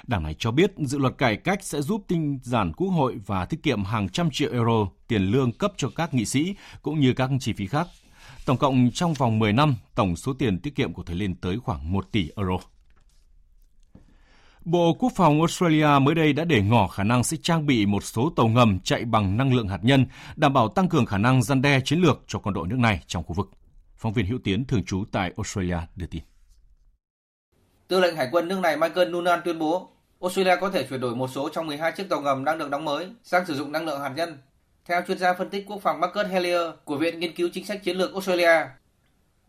Đảng này cho biết dự luật cải cách sẽ giúp tinh giản quốc hội và tiết kiệm hàng trăm triệu euro tiền lương cấp cho các nghị sĩ cũng như các chi phí khác. Tổng cộng trong vòng 10 năm, tổng số tiền tiết kiệm có thể lên tới khoảng 1 tỷ euro. Bộ Quốc phòng Australia mới đây đã để ngỏ khả năng sẽ trang bị một số tàu ngầm chạy bằng năng lượng hạt nhân, đảm bảo tăng cường khả năng gian đe chiến lược cho quân đội nước này trong khu vực. Phóng viên Hữu Tiến thường trú tại Australia đưa tin. Tư lệnh Hải quân nước này Michael Noonan tuyên bố Australia có thể chuyển đổi một số trong 12 chiếc tàu ngầm đang được đóng mới sang sử dụng năng lượng hạt nhân. Theo chuyên gia phân tích quốc phòng Marcus Hellier của Viện Nghiên cứu Chính sách Chiến lược Australia,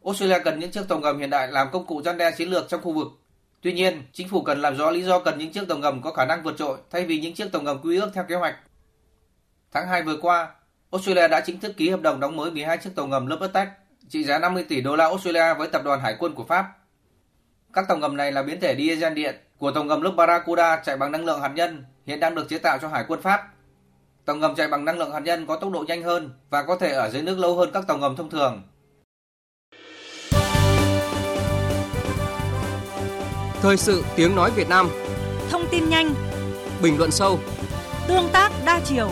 Australia cần những chiếc tàu ngầm hiện đại làm công cụ gian đe chiến lược trong khu vực Tuy nhiên, chính phủ cần làm rõ lý do cần những chiếc tàu ngầm có khả năng vượt trội thay vì những chiếc tàu ngầm quy ước theo kế hoạch. Tháng 2 vừa qua, Australia đã chính thức ký hợp đồng đóng mới 12 chiếc tàu ngầm lớp Attack trị giá 50 tỷ đô la Australia với tập đoàn Hải quân của Pháp. Các tàu ngầm này là biến thể diesel điện của tàu ngầm lớp Barracuda chạy bằng năng lượng hạt nhân hiện đang được chế tạo cho Hải quân Pháp. Tàu ngầm chạy bằng năng lượng hạt nhân có tốc độ nhanh hơn và có thể ở dưới nước lâu hơn các tàu ngầm thông thường Thời sự tiếng nói Việt Nam. Thông tin nhanh. Bình luận sâu. Tương tác đa chiều.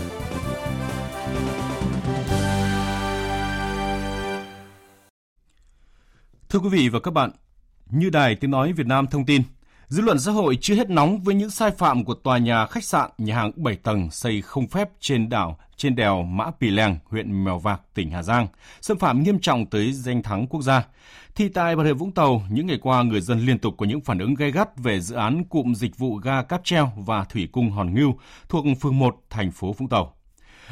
Thưa quý vị và các bạn, như Đài Tiếng Nói Việt Nam thông tin, Dư luận xã hội chưa hết nóng với những sai phạm của tòa nhà khách sạn, nhà hàng 7 tầng xây không phép trên đảo, trên đèo Mã Pì Lèng, huyện Mèo Vạc, tỉnh Hà Giang, xâm phạm nghiêm trọng tới danh thắng quốc gia. Thì tại Bà Rịa Vũng Tàu, những ngày qua người dân liên tục có những phản ứng gay gắt về dự án cụm dịch vụ ga cáp treo và thủy cung Hòn Ngưu thuộc phường 1, thành phố Vũng Tàu.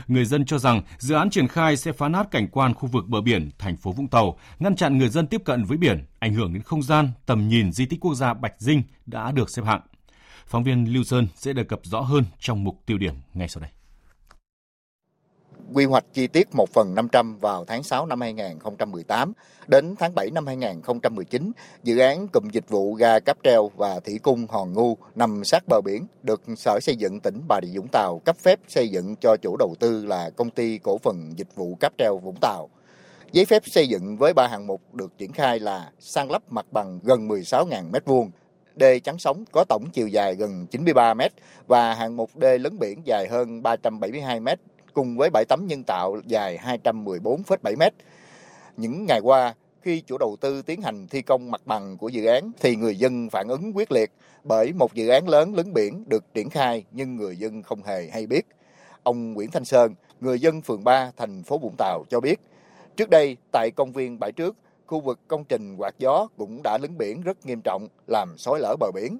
Người dân cho rằng dự án triển khai sẽ phá nát cảnh quan khu vực bờ biển thành phố Vũng Tàu, ngăn chặn người dân tiếp cận với biển, ảnh hưởng đến không gian, tầm nhìn di tích quốc gia Bạch Dinh đã được xếp hạng. Phóng viên Lưu Sơn sẽ đề cập rõ hơn trong mục tiêu điểm ngay sau đây quy hoạch chi tiết 1 phần 500 vào tháng 6 năm 2018. Đến tháng 7 năm 2019, dự án cụm dịch vụ ga cáp treo và thủy cung Hòn Ngu nằm sát bờ biển được Sở Xây dựng tỉnh Bà Rịa Vũng Tàu cấp phép xây dựng cho chủ đầu tư là công ty cổ phần dịch vụ cáp treo Vũng Tàu. Giấy phép xây dựng với ba hạng mục được triển khai là san lấp mặt bằng gần 16.000 m2, đê chắn sóng có tổng chiều dài gần 93 m và hạng mục đê lấn biển dài hơn 372 m cùng với bãi tắm nhân tạo dài 214,7 mét. Những ngày qua, khi chủ đầu tư tiến hành thi công mặt bằng của dự án thì người dân phản ứng quyết liệt bởi một dự án lớn lấn biển được triển khai nhưng người dân không hề hay biết. Ông Nguyễn Thanh Sơn, người dân phường 3 thành phố Vũng Tàu cho biết, trước đây tại công viên bãi trước, khu vực công trình quạt gió cũng đã lấn biển rất nghiêm trọng làm xói lở bờ biển.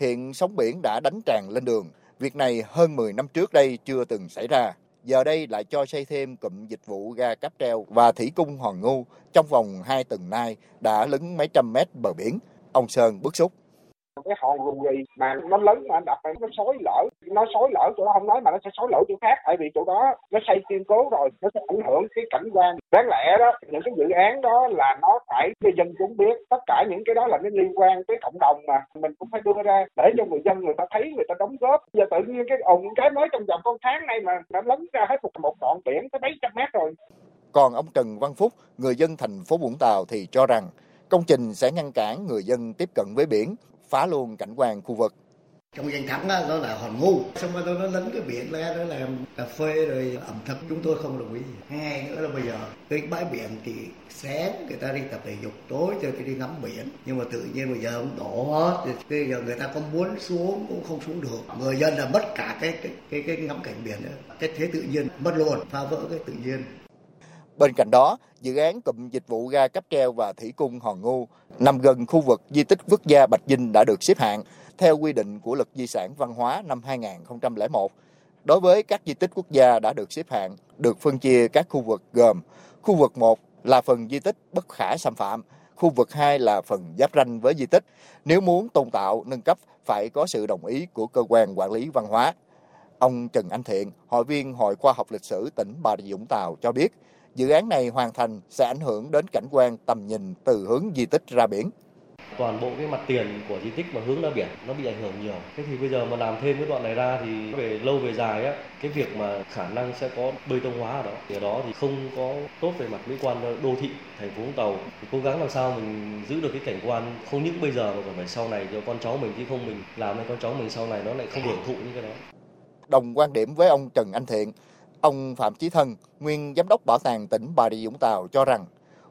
Hiện sóng biển đã đánh tràn lên đường. Việc này hơn 10 năm trước đây chưa từng xảy ra giờ đây lại cho xây thêm cụm dịch vụ ga cáp treo và thủy cung Hòn Ngu trong vòng 2 tuần nay đã lấn mấy trăm mét bờ biển. Ông Sơn bức xúc cái hòn rù gì mà nó lớn mà đập nó xối lở nó xối lở chỗ đó không nói mà nó sẽ xối lở chỗ khác tại vì chỗ đó nó xây kiên cố rồi nó sẽ ảnh hưởng cái cảnh quan. Đáng lẽ đó những cái dự án đó là nó phải cho dân chúng biết tất cả những cái đó là nó liên quan tới cộng đồng mà mình cũng phải đưa ra để cho người dân người ta thấy người ta đóng góp. Giờ tự nhiên cái ồn cái mới trong vòng con tháng này mà nó lấn ra hết một một đoạn biển tới mấy trăm mét rồi. Còn ông Trần Văn Phúc, người dân thành phố Vũng Tàu thì cho rằng công trình sẽ ngăn cản người dân tiếp cận với biển phá luôn cảnh quan khu vực. Trong danh thắng đó, đó là hòn ngu. Xong rồi tôi nó lấn cái biển ra nó làm cà phê rồi ẩm thực chúng tôi không đồng ý. Hai nữa là bây giờ cái bãi biển thì sáng người ta đi tập thể dục tối thì đi ngắm biển. Nhưng mà tự nhiên bây giờ ông đổ hết bây giờ người ta có muốn xuống cũng không xuống được. Người dân là mất cả cái cái cái, cái ngắm cảnh biển nữa cái thế tự nhiên mất luôn phá vỡ cái tự nhiên. Bên cạnh đó, dự án cụm dịch vụ ga cáp treo và thủy cung Hòn Ngu nằm gần khu vực di tích quốc gia Bạch Dinh đã được xếp hạng theo quy định của Luật Di sản Văn hóa năm 2001. Đối với các di tích quốc gia đã được xếp hạng, được phân chia các khu vực gồm khu vực 1 là phần di tích bất khả xâm phạm, khu vực 2 là phần giáp ranh với di tích. Nếu muốn tôn tạo, nâng cấp phải có sự đồng ý của cơ quan quản lý văn hóa. Ông Trần Anh Thiện, hội viên Hội Khoa học Lịch sử tỉnh Bà Rịa Vũng Tàu cho biết, dự án này hoàn thành sẽ ảnh hưởng đến cảnh quan tầm nhìn từ hướng di tích ra biển toàn bộ cái mặt tiền của di tích mà hướng ra biển nó bị ảnh hưởng nhiều. Thế thì bây giờ mà làm thêm cái đoạn này ra thì về lâu về dài á, cái việc mà khả năng sẽ có bê tông hóa ở đó. Thì ở đó thì không có tốt về mặt mỹ quan đô thị thành phố Vũng Tàu. Thì cố gắng làm sao mình giữ được cái cảnh quan không những bây giờ mà còn phải sau này cho con cháu mình chứ không mình làm nên con cháu mình sau này nó lại không hưởng thụ những cái đó. Đồng quan điểm với ông Trần Anh Thiện, Ông Phạm Chí Thân, nguyên giám đốc bảo tàng tỉnh Bà Rịa Vũng Tàu cho rằng,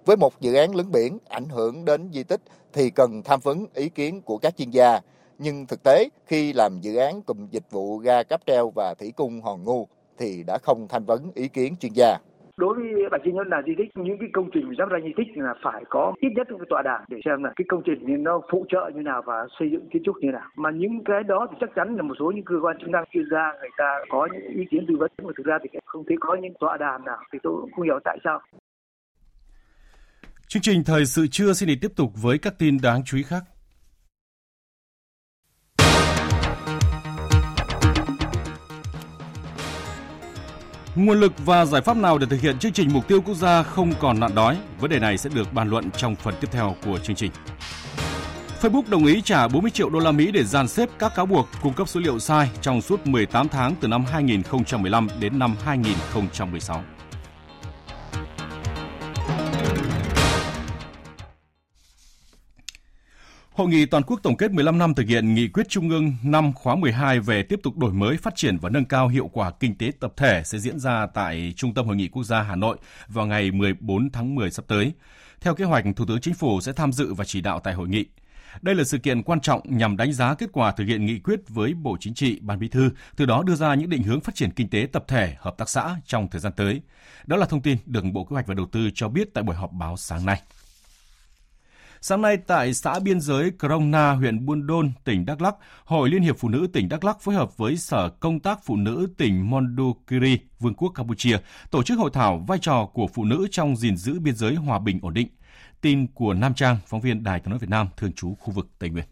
với một dự án lớn biển ảnh hưởng đến di tích thì cần tham vấn ý kiến của các chuyên gia. Nhưng thực tế, khi làm dự án cụm dịch vụ ga cáp treo và thủy cung Hòn Ngu thì đã không tham vấn ý kiến chuyên gia đối với bản chi nhân là di tích những cái công trình giáp ranh di tích là phải có ít nhất một tọa đàm để xem là cái công trình thì nó phụ trợ như nào và xây dựng kiến trúc như nào mà những cái đó thì chắc chắn là một số những cơ quan chức năng, chuyên gia người ta có những ý kiến tư vấn mà thực ra thì không thấy có những tọa đàm nào, thì tôi cũng không hiểu tại sao Chương trình thời sự trưa xin được tiếp tục với các tin đáng chú ý khác. Nguồn lực và giải pháp nào để thực hiện chương trình mục tiêu quốc gia không còn nạn đói? Vấn đề này sẽ được bàn luận trong phần tiếp theo của chương trình. Facebook đồng ý trả 40 triệu đô la Mỹ để dàn xếp các cáo buộc cung cấp số liệu sai trong suốt 18 tháng từ năm 2015 đến năm 2016. Hội nghị toàn quốc tổng kết 15 năm thực hiện nghị quyết Trung ương năm khóa 12 về tiếp tục đổi mới, phát triển và nâng cao hiệu quả kinh tế tập thể sẽ diễn ra tại Trung tâm Hội nghị Quốc gia Hà Nội vào ngày 14 tháng 10 sắp tới. Theo kế hoạch, Thủ tướng Chính phủ sẽ tham dự và chỉ đạo tại hội nghị. Đây là sự kiện quan trọng nhằm đánh giá kết quả thực hiện nghị quyết với Bộ Chính trị, Ban Bí thư, từ đó đưa ra những định hướng phát triển kinh tế tập thể, hợp tác xã trong thời gian tới. Đó là thông tin được Bộ Kế hoạch và Đầu tư cho biết tại buổi họp báo sáng nay. Sáng nay tại xã biên giới Krông Na, huyện Buôn Đôn, tỉnh Đắk Lắk, Hội Liên hiệp Phụ nữ tỉnh Đắk Lắk phối hợp với Sở Công tác Phụ nữ tỉnh Mondulkiri, Vương quốc Campuchia, tổ chức hội thảo vai trò của phụ nữ trong gìn giữ biên giới hòa bình ổn định. Tin của Nam Trang, phóng viên Đài tiếng nói Việt Nam, thường trú khu vực Tây Nguyên.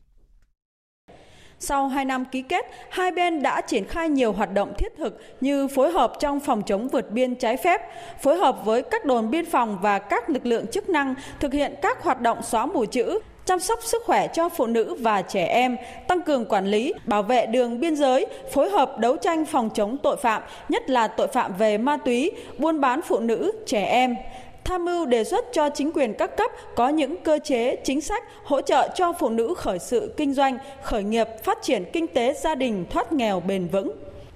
Sau 2 năm ký kết, hai bên đã triển khai nhiều hoạt động thiết thực như phối hợp trong phòng chống vượt biên trái phép, phối hợp với các đồn biên phòng và các lực lượng chức năng thực hiện các hoạt động xóa mù chữ, chăm sóc sức khỏe cho phụ nữ và trẻ em, tăng cường quản lý, bảo vệ đường biên giới, phối hợp đấu tranh phòng chống tội phạm, nhất là tội phạm về ma túy, buôn bán phụ nữ, trẻ em tham mưu đề xuất cho chính quyền các cấp có những cơ chế chính sách hỗ trợ cho phụ nữ khởi sự kinh doanh, khởi nghiệp, phát triển kinh tế gia đình thoát nghèo bền vững.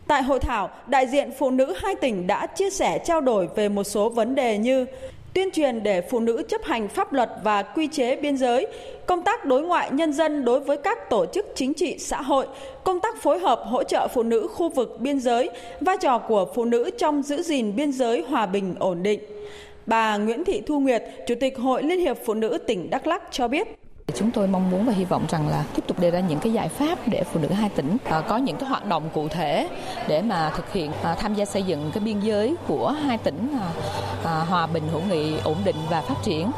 Tại hội thảo, đại diện phụ nữ hai tỉnh đã chia sẻ trao đổi về một số vấn đề như tuyên truyền để phụ nữ chấp hành pháp luật và quy chế biên giới, công tác đối ngoại nhân dân đối với các tổ chức chính trị xã hội, công tác phối hợp hỗ trợ phụ nữ khu vực biên giới, vai trò của phụ nữ trong giữ gìn biên giới hòa bình ổn định. Bà Nguyễn Thị Thu Nguyệt, Chủ tịch Hội Liên hiệp Phụ nữ tỉnh Đắk Lắc cho biết. Chúng tôi mong muốn và hy vọng rằng là tiếp tục đề ra những cái giải pháp để phụ nữ hai tỉnh ờ, có những cái hoạt động cụ thể để mà thực hiện ờ, tham gia xây dựng cái biên giới của hai tỉnh ờ, hòa bình, hữu nghị, ổn định và phát triển.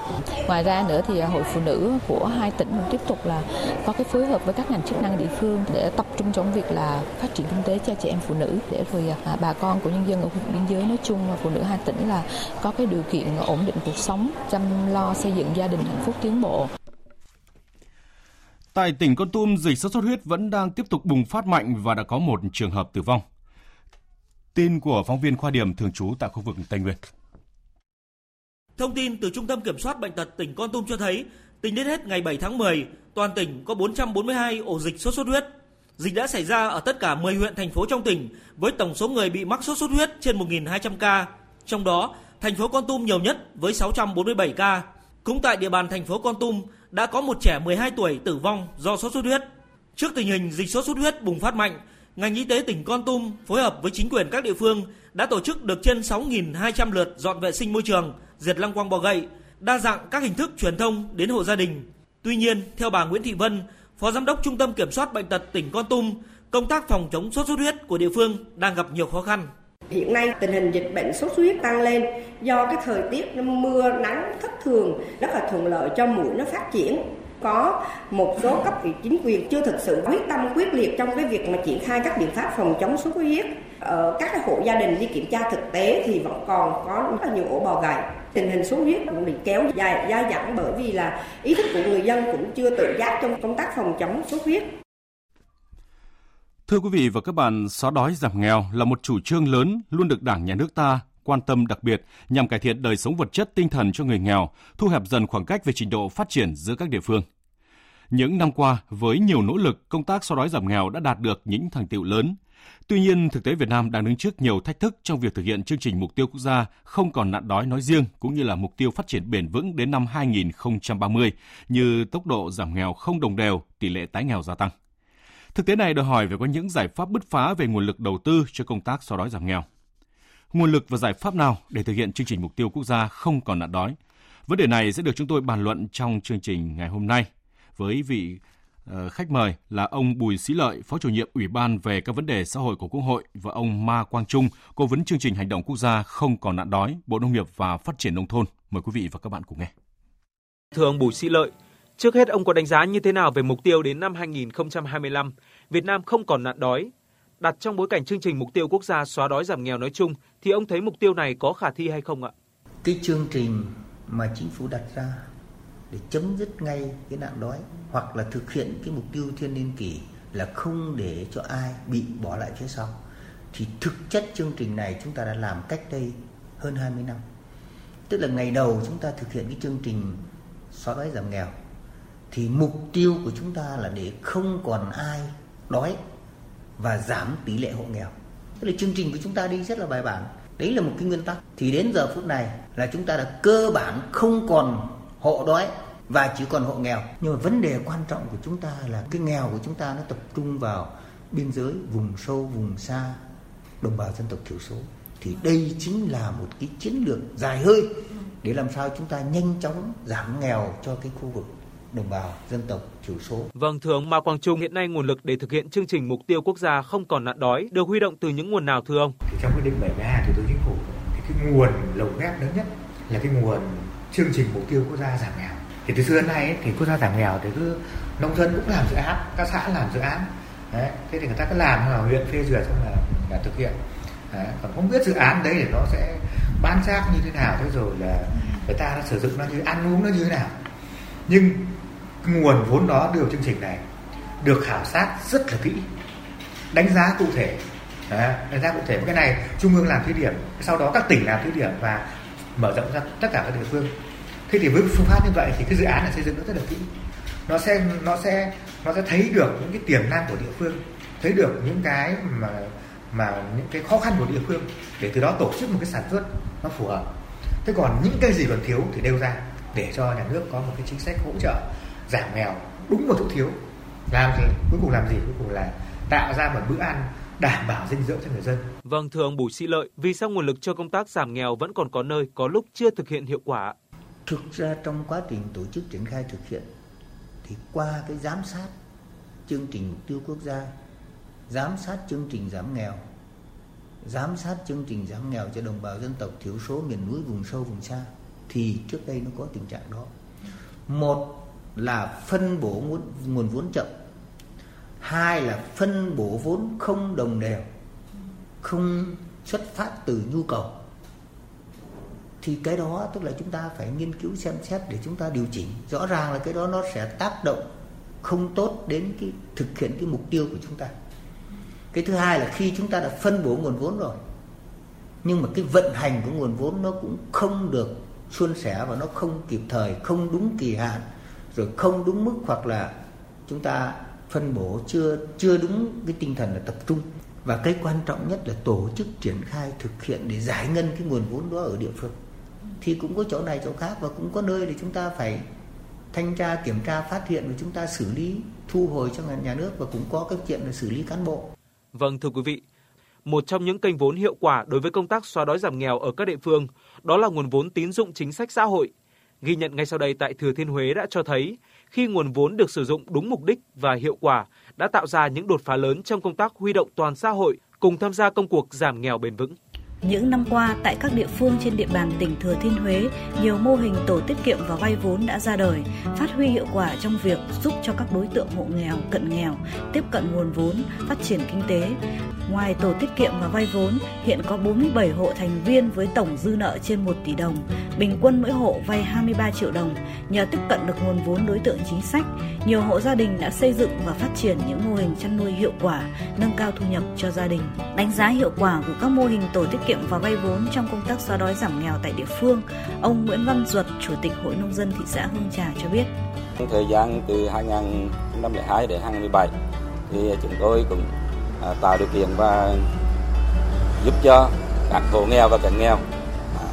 Ngoài ra nữa thì hội phụ nữ của hai tỉnh cũng tiếp tục là có cái phối hợp với các ngành chức năng địa phương để tập trung trong việc là phát triển kinh tế cho chị em phụ nữ để rồi à, bà con của nhân dân ở khu vực biên giới nói chung và phụ nữ hai tỉnh là có cái điều kiện ổn định cuộc sống, chăm lo xây dựng gia đình hạnh phúc tiến bộ. Tại tỉnh Con Tum, dịch sốt xuất huyết vẫn đang tiếp tục bùng phát mạnh và đã có một trường hợp tử vong. Tin của phóng viên khoa điểm thường trú tại khu vực Tây Nguyên. Thông tin từ Trung tâm Kiểm soát Bệnh tật tỉnh Con Tum cho thấy, tính đến hết ngày 7 tháng 10, toàn tỉnh có 442 ổ dịch sốt xuất huyết. Dịch đã xảy ra ở tất cả 10 huyện thành phố trong tỉnh với tổng số người bị mắc sốt xuất huyết trên 1.200 ca. Trong đó, thành phố Con Tum nhiều nhất với 647 ca. Cũng tại địa bàn thành phố Con Tum đã có một trẻ 12 tuổi tử vong do sốt xuất huyết. Trước tình hình dịch sốt xuất huyết bùng phát mạnh, ngành y tế tỉnh Con Tum phối hợp với chính quyền các địa phương đã tổ chức được trên 6.200 lượt dọn vệ sinh môi trường, diệt lăng quang bò gậy, đa dạng các hình thức truyền thông đến hộ gia đình. Tuy nhiên, theo bà Nguyễn Thị Vân, Phó Giám đốc Trung tâm Kiểm soát Bệnh tật tỉnh Con Tum, công tác phòng chống sốt xuất huyết của địa phương đang gặp nhiều khó khăn. Hiện nay tình hình dịch bệnh sốt xuất huyết tăng lên do cái thời tiết mưa, nắng, thất thường, rất là thuận lợi cho mũi nó phát triển. Có một số cấp ủy chính quyền chưa thực sự quyết tâm, quyết liệt trong cái việc mà triển khai các biện pháp phòng chống sốt xuất huyết. Ở các hộ gia đình đi kiểm tra thực tế thì vẫn còn có rất là nhiều ổ bò gầy tình hình sốt huyết cũng bị kéo dài dai dẳng bởi vì là ý thức của người dân cũng chưa tự giác trong công tác phòng chống sốt huyết. Thưa quý vị và các bạn, xóa đói giảm nghèo là một chủ trương lớn luôn được Đảng, Nhà nước ta quan tâm đặc biệt nhằm cải thiện đời sống vật chất tinh thần cho người nghèo, thu hẹp dần khoảng cách về trình độ phát triển giữa các địa phương. Những năm qua, với nhiều nỗ lực, công tác xóa đói giảm nghèo đã đạt được những thành tiệu lớn. Tuy nhiên, thực tế Việt Nam đang đứng trước nhiều thách thức trong việc thực hiện chương trình mục tiêu quốc gia không còn nạn đói nói riêng cũng như là mục tiêu phát triển bền vững đến năm 2030 như tốc độ giảm nghèo không đồng đều, tỷ lệ tái nghèo gia tăng. Thực tế này đòi hỏi phải có những giải pháp bứt phá về nguồn lực đầu tư cho công tác xóa đói giảm nghèo. Nguồn lực và giải pháp nào để thực hiện chương trình mục tiêu quốc gia không còn nạn đói? Vấn đề này sẽ được chúng tôi bàn luận trong chương trình ngày hôm nay với vị ờ, khách mời là ông Bùi Sĩ Lợi, Phó chủ nhiệm Ủy ban về các vấn đề xã hội của Quốc hội và ông Ma Quang Trung, cố vấn chương trình hành động quốc gia không còn nạn đói, Bộ Nông nghiệp và Phát triển nông thôn. Mời quý vị và các bạn cùng nghe. Thưa ông Bùi Sĩ Lợi, Trước hết, ông có đánh giá như thế nào về mục tiêu đến năm 2025 Việt Nam không còn nạn đói? Đặt trong bối cảnh chương trình mục tiêu quốc gia xóa đói giảm nghèo nói chung, thì ông thấy mục tiêu này có khả thi hay không ạ? Cái chương trình mà chính phủ đặt ra để chấm dứt ngay cái nạn đói hoặc là thực hiện cái mục tiêu thiên niên kỷ là không để cho ai bị bỏ lại phía sau, thì thực chất chương trình này chúng ta đã làm cách đây hơn 20 năm. Tức là ngày đầu chúng ta thực hiện cái chương trình xóa đói giảm nghèo thì mục tiêu của chúng ta là để không còn ai đói và giảm tỷ lệ hộ nghèo. Tức là chương trình của chúng ta đi rất là bài bản. Đấy là một cái nguyên tắc. Thì đến giờ phút này là chúng ta đã cơ bản không còn hộ đói và chỉ còn hộ nghèo. Nhưng mà vấn đề quan trọng của chúng ta là cái nghèo của chúng ta nó tập trung vào biên giới, vùng sâu, vùng xa, đồng bào dân tộc thiểu số. Thì đây chính là một cái chiến lược dài hơi để làm sao chúng ta nhanh chóng giảm nghèo cho cái khu vực đồng bào dân tộc thiểu số. Vâng, thưa ông Mao Quang Trung, hiện nay nguồn lực để thực hiện chương trình mục tiêu quốc gia không còn nạn đói được huy động từ những nguồn nào thưa ông? Thì trong quyết định 72 của Thủ tướng Chính phủ thì cái nguồn lồng ghép lớn nhất là cái nguồn chương trình mục tiêu quốc gia giảm nghèo. Thì từ xưa đến nay ấy, thì quốc gia giảm nghèo thì cứ nông dân cũng làm dự án, các xã làm dự án. Đấy, thế thì người ta cứ làm là huyện phê duyệt xong là, là thực hiện. Đấy, còn không biết dự án đấy thì nó sẽ bán xác như thế nào thế rồi là người ta sử dụng nó như ăn uống nó như thế nào nhưng nguồn vốn đó đưa vào chương trình này được khảo sát rất là kỹ đánh giá cụ thể. Đấy, đánh giá cụ thể. Cái này trung ương làm thí điểm sau đó các tỉnh làm thí điểm và mở rộng ra tất cả các địa phương. Thế thì với phương pháp như vậy thì cái dự án này xây dựng nó rất là kỹ. Nó sẽ nó sẽ nó sẽ thấy được những cái tiềm năng của địa phương thấy được những cái mà mà những cái khó khăn của địa phương để từ đó tổ chức một cái sản xuất nó phù hợp. Thế còn những cái gì còn thiếu thì nêu ra để cho nhà nước có một cái chính sách hỗ trợ giảm nghèo đúng một chỗ thiếu làm gì cuối cùng làm gì cuối cùng là tạo ra một bữa ăn đảm bảo dinh dưỡng cho người dân. Vâng, thưa ông Bùi Sĩ Lợi, vì sao nguồn lực cho công tác giảm nghèo vẫn còn có nơi có lúc chưa thực hiện hiệu quả? Thực ra trong quá trình tổ chức triển khai thực hiện thì qua cái giám sát chương trình mục tiêu quốc gia, giám sát chương trình giảm nghèo, giám sát chương trình giảm nghèo cho đồng bào dân tộc thiểu số miền núi vùng sâu vùng xa thì trước đây nó có tình trạng đó. Một là phân bổ nguồn, nguồn vốn chậm. Hai là phân bổ vốn không đồng đều không xuất phát từ nhu cầu. Thì cái đó tức là chúng ta phải nghiên cứu xem xét để chúng ta điều chỉnh. Rõ ràng là cái đó nó sẽ tác động không tốt đến cái thực hiện cái mục tiêu của chúng ta. Cái thứ hai là khi chúng ta đã phân bổ nguồn vốn rồi nhưng mà cái vận hành của nguồn vốn nó cũng không được suôn sẻ và nó không kịp thời không đúng kỳ hạn rồi không đúng mức hoặc là chúng ta phân bổ chưa chưa đúng cái tinh thần là tập trung và cái quan trọng nhất là tổ chức triển khai thực hiện để giải ngân cái nguồn vốn đó ở địa phương thì cũng có chỗ này chỗ khác và cũng có nơi để chúng ta phải thanh tra kiểm tra phát hiện và chúng ta xử lý thu hồi cho nhà nước và cũng có cái chuyện là xử lý cán bộ. Vâng thưa quý vị, một trong những kênh vốn hiệu quả đối với công tác xóa đói giảm nghèo ở các địa phương đó là nguồn vốn tín dụng chính sách xã hội. Ghi nhận ngay sau đây tại Thừa Thiên Huế đã cho thấy, khi nguồn vốn được sử dụng đúng mục đích và hiệu quả đã tạo ra những đột phá lớn trong công tác huy động toàn xã hội cùng tham gia công cuộc giảm nghèo bền vững. Những năm qua, tại các địa phương trên địa bàn tỉnh Thừa Thiên Huế, nhiều mô hình tổ tiết kiệm và vay vốn đã ra đời, phát huy hiệu quả trong việc giúp cho các đối tượng hộ nghèo, cận nghèo tiếp cận nguồn vốn, phát triển kinh tế. Ngoài tổ tiết kiệm và vay vốn, hiện có 47 hộ thành viên với tổng dư nợ trên 1 tỷ đồng, bình quân mỗi hộ vay 23 triệu đồng. Nhờ tiếp cận được nguồn vốn đối tượng chính sách, nhiều hộ gia đình đã xây dựng và phát triển những mô hình chăn nuôi hiệu quả, nâng cao thu nhập cho gia đình. Đánh giá hiệu quả của các mô hình tổ tiết kiệm và vay vốn trong công tác xóa đói giảm nghèo tại địa phương, ông Nguyễn Văn Duật, Chủ tịch Hội Nông dân thị xã Hương Trà cho biết. Trong thời gian từ 2002 đến 2017 thì chúng tôi cũng à, tạo điều kiện và giúp cho các hộ nghèo và cận nghèo à,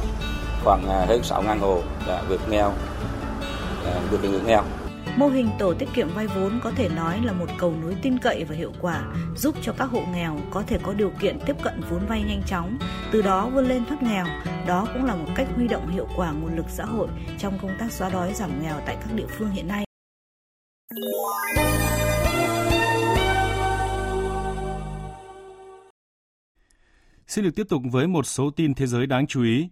khoảng à, hơn 6.000 hộ đã vượt nghèo, vượt nghèo. Mô hình tổ tiết kiệm vay vốn có thể nói là một cầu nối tin cậy và hiệu quả, giúp cho các hộ nghèo có thể có điều kiện tiếp cận vốn vay nhanh chóng, từ đó vươn lên thoát nghèo. Đó cũng là một cách huy động hiệu quả nguồn lực xã hội trong công tác xóa đói giảm nghèo tại các địa phương hiện nay. Xin được tiếp tục với một số tin thế giới đáng chú ý.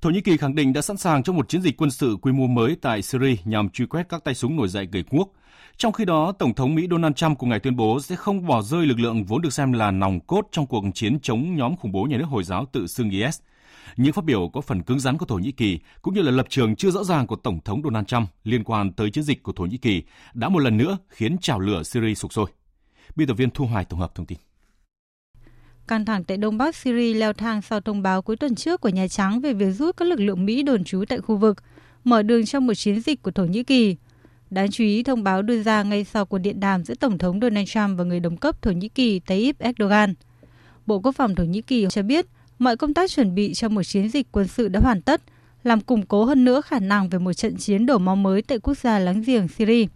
Thổ Nhĩ Kỳ khẳng định đã sẵn sàng cho một chiến dịch quân sự quy mô mới tại Syria nhằm truy quét các tay súng nổi dậy người quốc. Trong khi đó, Tổng thống Mỹ Donald Trump của ngày tuyên bố sẽ không bỏ rơi lực lượng vốn được xem là nòng cốt trong cuộc chiến chống nhóm khủng bố nhà nước Hồi giáo tự xưng IS. Những phát biểu có phần cứng rắn của Thổ Nhĩ Kỳ cũng như là lập trường chưa rõ ràng của Tổng thống Donald Trump liên quan tới chiến dịch của Thổ Nhĩ Kỳ đã một lần nữa khiến trào lửa Syria sục sôi. Biên tập viên Thu Hoài tổng hợp thông tin. Căng thẳng tại Đông Bắc Syria leo thang sau thông báo cuối tuần trước của Nhà Trắng về việc rút các lực lượng Mỹ đồn trú tại khu vực, mở đường cho một chiến dịch của Thổ Nhĩ Kỳ. Đáng chú ý, thông báo đưa ra ngay sau cuộc điện đàm giữa Tổng thống Donald Trump và người đồng cấp Thổ Nhĩ Kỳ Tayyip Erdogan. Bộ Quốc phòng Thổ Nhĩ Kỳ cho biết mọi công tác chuẩn bị cho một chiến dịch quân sự đã hoàn tất làm củng cố hơn nữa khả năng về một trận chiến đổ máu mới tại quốc gia láng giềng Syria.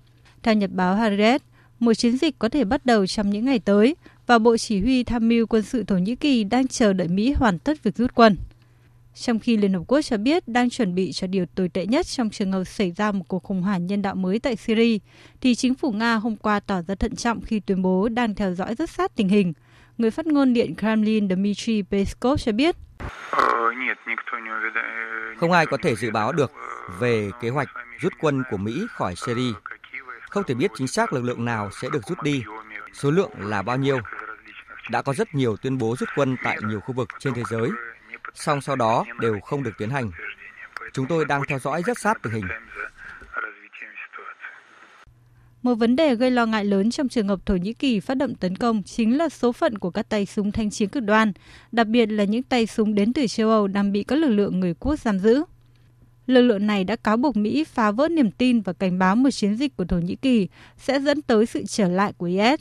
Theo nhật báo Haaretz, một chiến dịch có thể bắt đầu trong những ngày tới và Bộ Chỉ huy Tham mưu quân sự Thổ Nhĩ Kỳ đang chờ đợi Mỹ hoàn tất việc rút quân. Trong khi Liên Hợp Quốc cho biết đang chuẩn bị cho điều tồi tệ nhất trong trường hợp xảy ra một cuộc khủng hoảng nhân đạo mới tại Syria, thì chính phủ Nga hôm qua tỏ ra thận trọng khi tuyên bố đang theo dõi rất sát tình hình. Người phát ngôn Điện Kremlin Dmitry Peskov cho biết. Không ai có thể dự báo được về kế hoạch rút quân của Mỹ khỏi Syria. Không thể biết chính xác lực lượng nào sẽ được rút đi, số lượng là bao nhiêu. Đã có rất nhiều tuyên bố rút quân tại nhiều khu vực trên thế giới, song sau đó đều không được tiến hành. Chúng tôi đang theo dõi rất sát tình hình. Một vấn đề gây lo ngại lớn trong trường hợp Thổ Nhĩ Kỳ phát động tấn công chính là số phận của các tay súng thanh chiến cực đoan, đặc biệt là những tay súng đến từ châu Âu đang bị các lực lượng người quốc giam giữ. Lực lượng này đã cáo buộc Mỹ phá vỡ niềm tin và cảnh báo một chiến dịch của Thổ Nhĩ Kỳ sẽ dẫn tới sự trở lại của IS.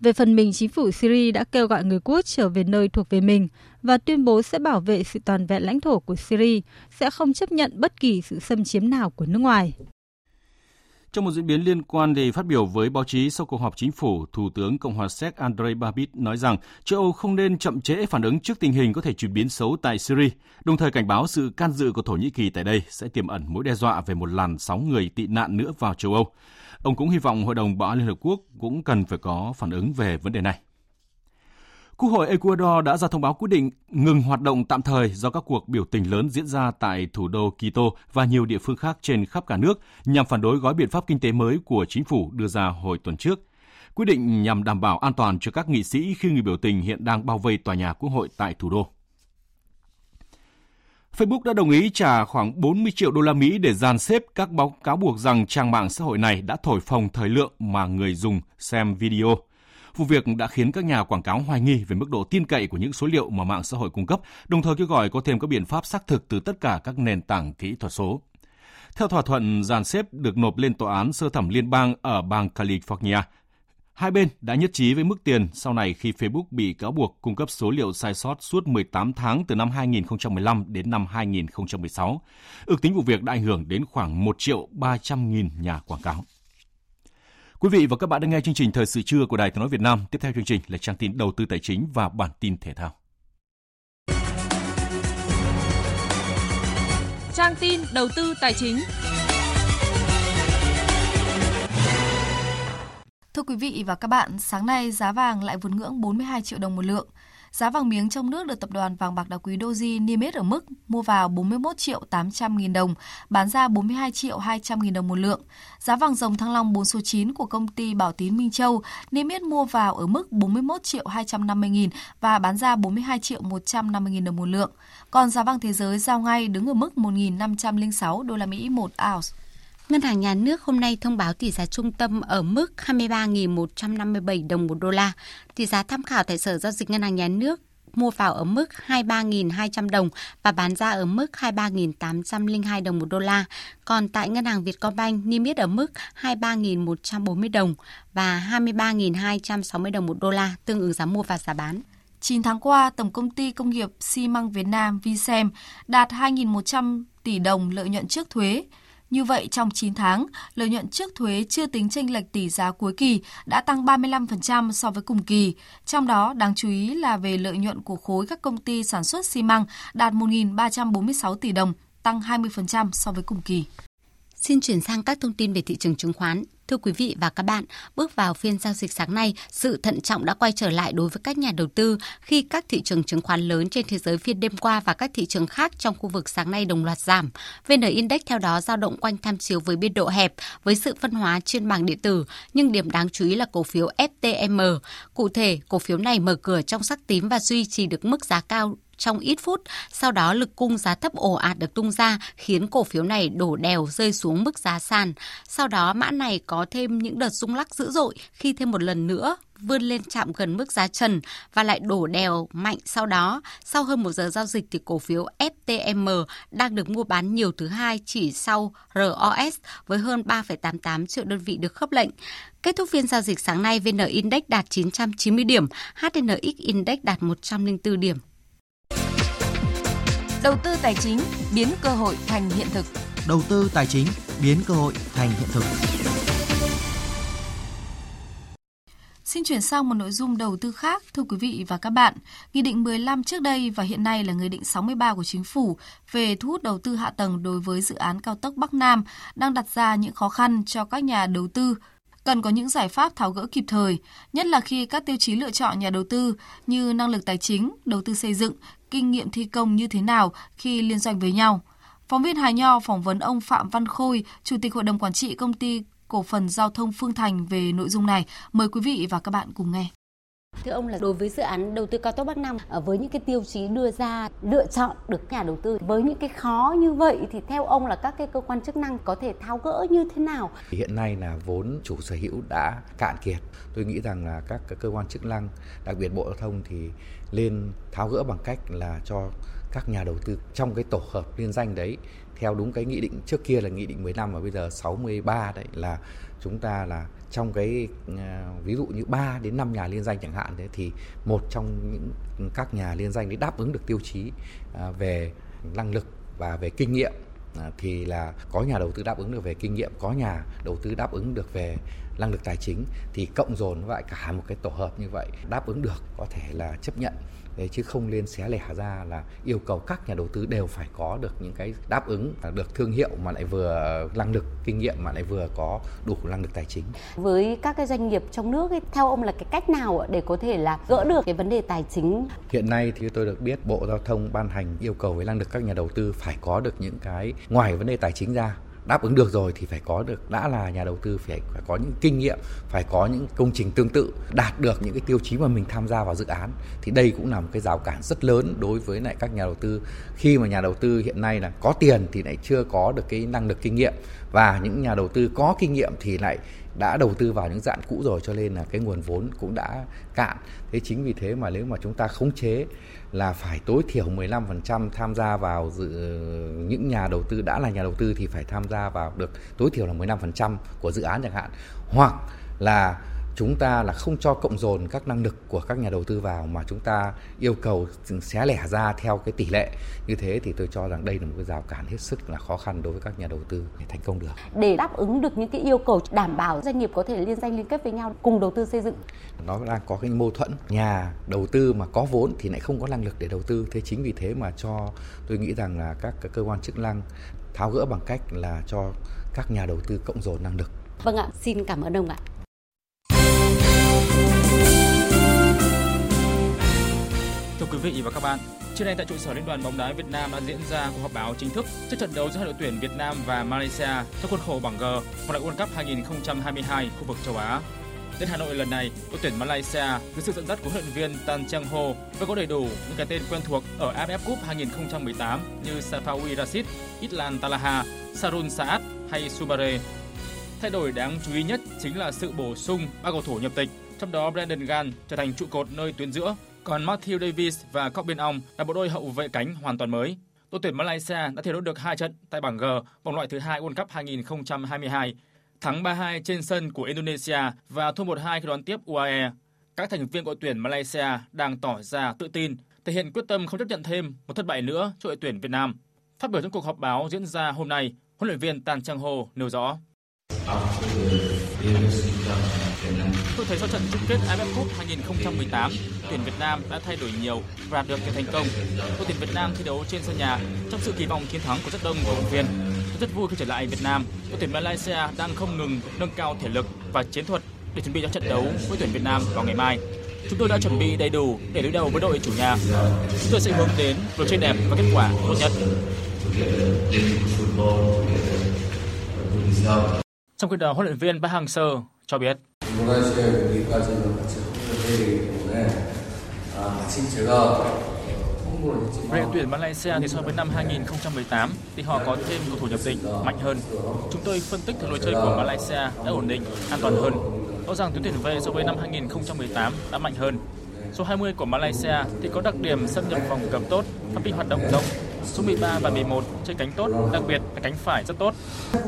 Về phần mình, chính phủ Syria đã kêu gọi người quốc trở về nơi thuộc về mình và tuyên bố sẽ bảo vệ sự toàn vẹn lãnh thổ của Syria, sẽ không chấp nhận bất kỳ sự xâm chiếm nào của nước ngoài. Trong một diễn biến liên quan để phát biểu với báo chí sau cuộc họp chính phủ, Thủ tướng Cộng hòa Séc Andrei Babis nói rằng châu Âu không nên chậm trễ phản ứng trước tình hình có thể chuyển biến xấu tại Syria, đồng thời cảnh báo sự can dự của Thổ Nhĩ Kỳ tại đây sẽ tiềm ẩn mối đe dọa về một làn sóng người tị nạn nữa vào châu Âu. Ông cũng hy vọng Hội đồng Bảo an Liên Hợp Quốc cũng cần phải có phản ứng về vấn đề này. Quốc hội Ecuador đã ra thông báo quyết định ngừng hoạt động tạm thời do các cuộc biểu tình lớn diễn ra tại thủ đô Quito và nhiều địa phương khác trên khắp cả nước nhằm phản đối gói biện pháp kinh tế mới của chính phủ đưa ra hồi tuần trước. Quyết định nhằm đảm bảo an toàn cho các nghị sĩ khi người biểu tình hiện đang bao vây tòa nhà Quốc hội tại thủ đô. Facebook đã đồng ý trả khoảng 40 triệu đô la Mỹ để dàn xếp các báo cáo buộc rằng trang mạng xã hội này đã thổi phồng thời lượng mà người dùng xem video. Vụ việc đã khiến các nhà quảng cáo hoài nghi về mức độ tin cậy của những số liệu mà mạng xã hội cung cấp, đồng thời kêu gọi có thêm các biện pháp xác thực từ tất cả các nền tảng kỹ thuật số. Theo thỏa thuận dàn xếp được nộp lên tòa án sơ thẩm liên bang ở bang California, hai bên đã nhất trí với mức tiền sau này khi Facebook bị cáo buộc cung cấp số liệu sai sót suốt 18 tháng từ năm 2015 đến năm 2016. Ước tính vụ việc đã ảnh hưởng đến khoảng 1 triệu 300 nghìn nhà quảng cáo. Quý vị và các bạn đang nghe chương trình Thời sự trưa của Đài Tiếng Nói Việt Nam. Tiếp theo chương trình là trang tin đầu tư tài chính và bản tin thể thao. Trang tin đầu tư tài chính. Thưa quý vị và các bạn, sáng nay giá vàng lại vượt ngưỡng 42 triệu đồng một lượng. Giá vàng miếng trong nước được tập đoàn vàng bạc đá quý Doji niêm yết ở mức mua vào 41 triệu 800 nghìn đồng, bán ra 42 triệu 200 nghìn đồng một lượng. Giá vàng dòng thăng long 4 số 9 của công ty Bảo Tín Minh Châu niêm yết mua vào ở mức 41 triệu 250 nghìn và bán ra 42 triệu 150 nghìn đồng một lượng. Còn giá vàng thế giới giao ngay đứng ở mức 1.506 đô la Mỹ một ounce. Ngân hàng Nhà nước hôm nay thông báo tỷ giá trung tâm ở mức 23.157 đồng một đô la. Tỷ giá tham khảo tại Sở Giao dịch Ngân hàng Nhà nước mua vào ở mức 23.200 đồng và bán ra ở mức 23.802 đồng một đô la. Còn tại Ngân hàng Vietcombank niêm yết ở mức 23.140 đồng và 23.260 đồng một đô la, tương ứng giá mua và giá bán. 9 tháng qua, Tổng công ty Công nghiệp xi măng Việt Nam Visem đạt 2.100 tỷ đồng lợi nhuận trước thuế, như vậy, trong 9 tháng, lợi nhuận trước thuế chưa tính tranh lệch tỷ giá cuối kỳ đã tăng 35% so với cùng kỳ. Trong đó, đáng chú ý là về lợi nhuận của khối các công ty sản xuất xi măng đạt 1.346 tỷ đồng, tăng 20% so với cùng kỳ. Xin chuyển sang các thông tin về thị trường chứng khoán. Thưa quý vị và các bạn, bước vào phiên giao dịch sáng nay, sự thận trọng đã quay trở lại đối với các nhà đầu tư khi các thị trường chứng khoán lớn trên thế giới phiên đêm qua và các thị trường khác trong khu vực sáng nay đồng loạt giảm. VN Index theo đó dao động quanh tham chiếu với biên độ hẹp với sự phân hóa trên bảng điện tử, nhưng điểm đáng chú ý là cổ phiếu FTM. Cụ thể, cổ phiếu này mở cửa trong sắc tím và duy trì được mức giá cao trong ít phút, sau đó lực cung giá thấp ồ ạt được tung ra khiến cổ phiếu này đổ đèo rơi xuống mức giá sàn. Sau đó mã này có thêm những đợt rung lắc dữ dội khi thêm một lần nữa vươn lên chạm gần mức giá trần và lại đổ đèo mạnh sau đó. Sau hơn một giờ giao dịch thì cổ phiếu FTM đang được mua bán nhiều thứ hai chỉ sau ROS với hơn 3,88 triệu đơn vị được khớp lệnh. Kết thúc phiên giao dịch sáng nay, VN Index đạt 990 điểm, HNX Index đạt 104 điểm. Đầu tư tài chính biến cơ hội thành hiện thực. Đầu tư tài chính biến cơ hội thành hiện thực. Xin chuyển sang một nội dung đầu tư khác, thưa quý vị và các bạn. Nghị định 15 trước đây và hiện nay là Nghị định 63 của Chính phủ về thu hút đầu tư hạ tầng đối với dự án cao tốc Bắc Nam đang đặt ra những khó khăn cho các nhà đầu tư cần có những giải pháp tháo gỡ kịp thời, nhất là khi các tiêu chí lựa chọn nhà đầu tư như năng lực tài chính, đầu tư xây dựng, kinh nghiệm thi công như thế nào khi liên doanh với nhau. Phóng viên Hà Nho phỏng vấn ông Phạm Văn Khôi, Chủ tịch Hội đồng Quản trị Công ty Cổ phần Giao thông Phương Thành về nội dung này. Mời quý vị và các bạn cùng nghe. Thưa ông là đối với dự án đầu tư cao tốc Bắc Nam với những cái tiêu chí đưa ra lựa chọn được nhà đầu tư với những cái khó như vậy thì theo ông là các cái cơ quan chức năng có thể tháo gỡ như thế nào? Hiện nay là vốn chủ sở hữu đã cạn kiệt. Tôi nghĩ rằng là các cơ quan chức năng, đặc biệt Bộ Giao thông thì lên tháo gỡ bằng cách là cho các nhà đầu tư trong cái tổ hợp liên danh đấy theo đúng cái nghị định trước kia là nghị định 15 và bây giờ 63 đấy là chúng ta là trong cái à, ví dụ như 3 đến 5 nhà liên danh chẳng hạn thế thì một trong những các nhà liên danh đấy đáp ứng được tiêu chí à, về năng lực và về kinh nghiệm. À, thì là có nhà đầu tư đáp ứng được về kinh nghiệm, có nhà đầu tư đáp ứng được về năng lực tài chính thì cộng dồn lại cả một cái tổ hợp như vậy đáp ứng được có thể là chấp nhận. Đấy, chứ không lên xé lẻ ra là yêu cầu các nhà đầu tư đều phải có được những cái đáp ứng được thương hiệu mà lại vừa năng lực kinh nghiệm mà lại vừa có đủ năng lực tài chính. Với các cái doanh nghiệp trong nước ấy, theo ông là cái cách nào để có thể là gỡ được cái vấn đề tài chính? Hiện nay thì tôi được biết Bộ Giao thông ban hành yêu cầu với năng lực các nhà đầu tư phải có được những cái ngoài vấn đề tài chính ra đáp ứng được rồi thì phải có được, đã là nhà đầu tư phải phải có những kinh nghiệm, phải có những công trình tương tự, đạt được những cái tiêu chí mà mình tham gia vào dự án. Thì đây cũng là một cái rào cản rất lớn đối với lại các nhà đầu tư. Khi mà nhà đầu tư hiện nay là có tiền thì lại chưa có được cái năng lực kinh nghiệm. Và những nhà đầu tư có kinh nghiệm thì lại đã đầu tư vào những dạng cũ rồi, cho nên là cái nguồn vốn cũng đã cạn. Thế chính vì thế mà nếu mà chúng ta khống chế là phải tối thiểu 15% tham gia vào dự, những nhà đầu tư, đã là nhà đầu tư thì phải tham gia vào được tối thiểu là 15% của dự án chẳng hạn. Hoặc là chúng ta là không cho cộng dồn các năng lực của các nhà đầu tư vào mà chúng ta yêu cầu xé lẻ ra theo cái tỷ lệ như thế thì tôi cho rằng đây là một cái rào cản hết sức là khó khăn đối với các nhà đầu tư để thành công được. Để đáp ứng được những cái yêu cầu đảm bảo doanh nghiệp có thể liên danh liên kết với nhau cùng đầu tư xây dựng. Nó đang có cái mâu thuẫn nhà đầu tư mà có vốn thì lại không có năng lực để đầu tư thế chính vì thế mà cho tôi nghĩ rằng là các cơ quan chức năng tháo gỡ bằng cách là cho các nhà đầu tư cộng dồn năng lực. Vâng ạ, xin cảm ơn ông ạ. Thưa quý vị và các bạn, trưa nay tại trụ sở Liên đoàn bóng đá Việt Nam đã diễn ra cuộc họp báo chính thức trước trận đấu giữa hai đội tuyển Việt Nam và Malaysia trong khuôn khổ bảng G vòng loại World Cup 2022 khu vực châu Á. Đến Hà Nội lần này, đội tuyển Malaysia dưới sự dẫn dắt của huấn luyện viên Tan Chang Ho vẫn có đầy đủ những cái tên quen thuộc ở AFF Cup 2018 như Safawi Rashid, Islan Talaha, Sarun Saad hay Subare. Thay đổi đáng chú ý nhất chính là sự bổ sung ba cầu thủ nhập tịch, trong đó Brandon Gan trở thành trụ cột nơi tuyến giữa còn Matthew Davis và Corbin Ong là bộ đôi hậu vệ cánh hoàn toàn mới. Đội tuyển Malaysia đã thi đấu được hai trận tại bảng G vòng loại thứ hai World Cup 2022, thắng 3-2 trên sân của Indonesia và thua 1-2 khi đón tiếp UAE. Các thành viên của đội tuyển Malaysia đang tỏ ra tự tin, thể hiện quyết tâm không chấp nhận thêm một thất bại nữa cho đội tuyển Việt Nam. Phát biểu trong cuộc họp báo diễn ra hôm nay, huấn luyện viên Tan Chang Ho nêu rõ. Tôi thấy sau trận chung kết AFF Cup 2018, tuyển Việt Nam đã thay đổi nhiều và đạt được nhiều thành công. Đội tuyển Việt Nam thi đấu trên sân nhà trong sự kỳ vọng chiến thắng của rất đông cổ động viên. Tôi rất vui khi trở lại Việt Nam. Đội tuyển Malaysia đang không ngừng nâng cao thể lực và chiến thuật để chuẩn bị cho trận đấu với tuyển Việt Nam vào ngày mai. Chúng tôi đã chuẩn bị đầy đủ để đối đầu với đội chủ nhà. Chúng tôi sẽ hướng đến một chơi đẹp và kết quả tốt nhất. Trong khi đó, huấn luyện viên Park Hang-seo cho biết. Về đội tuyển Malaysia thì so với năm 2018 thì họ có thêm cầu thủ nhập tịch mạnh hơn. Chúng tôi phân tích từ lối chơi của Malaysia đã ổn định, an toàn hơn. Rõ ràng tuyến tuyển về so với năm 2018 đã mạnh hơn. Số 20 của Malaysia thì có đặc điểm xâm nhập vòng cấm tốt, phạm vi hoạt động rộng. Số 13 và 11 chơi cánh tốt, đặc biệt là cánh phải rất tốt.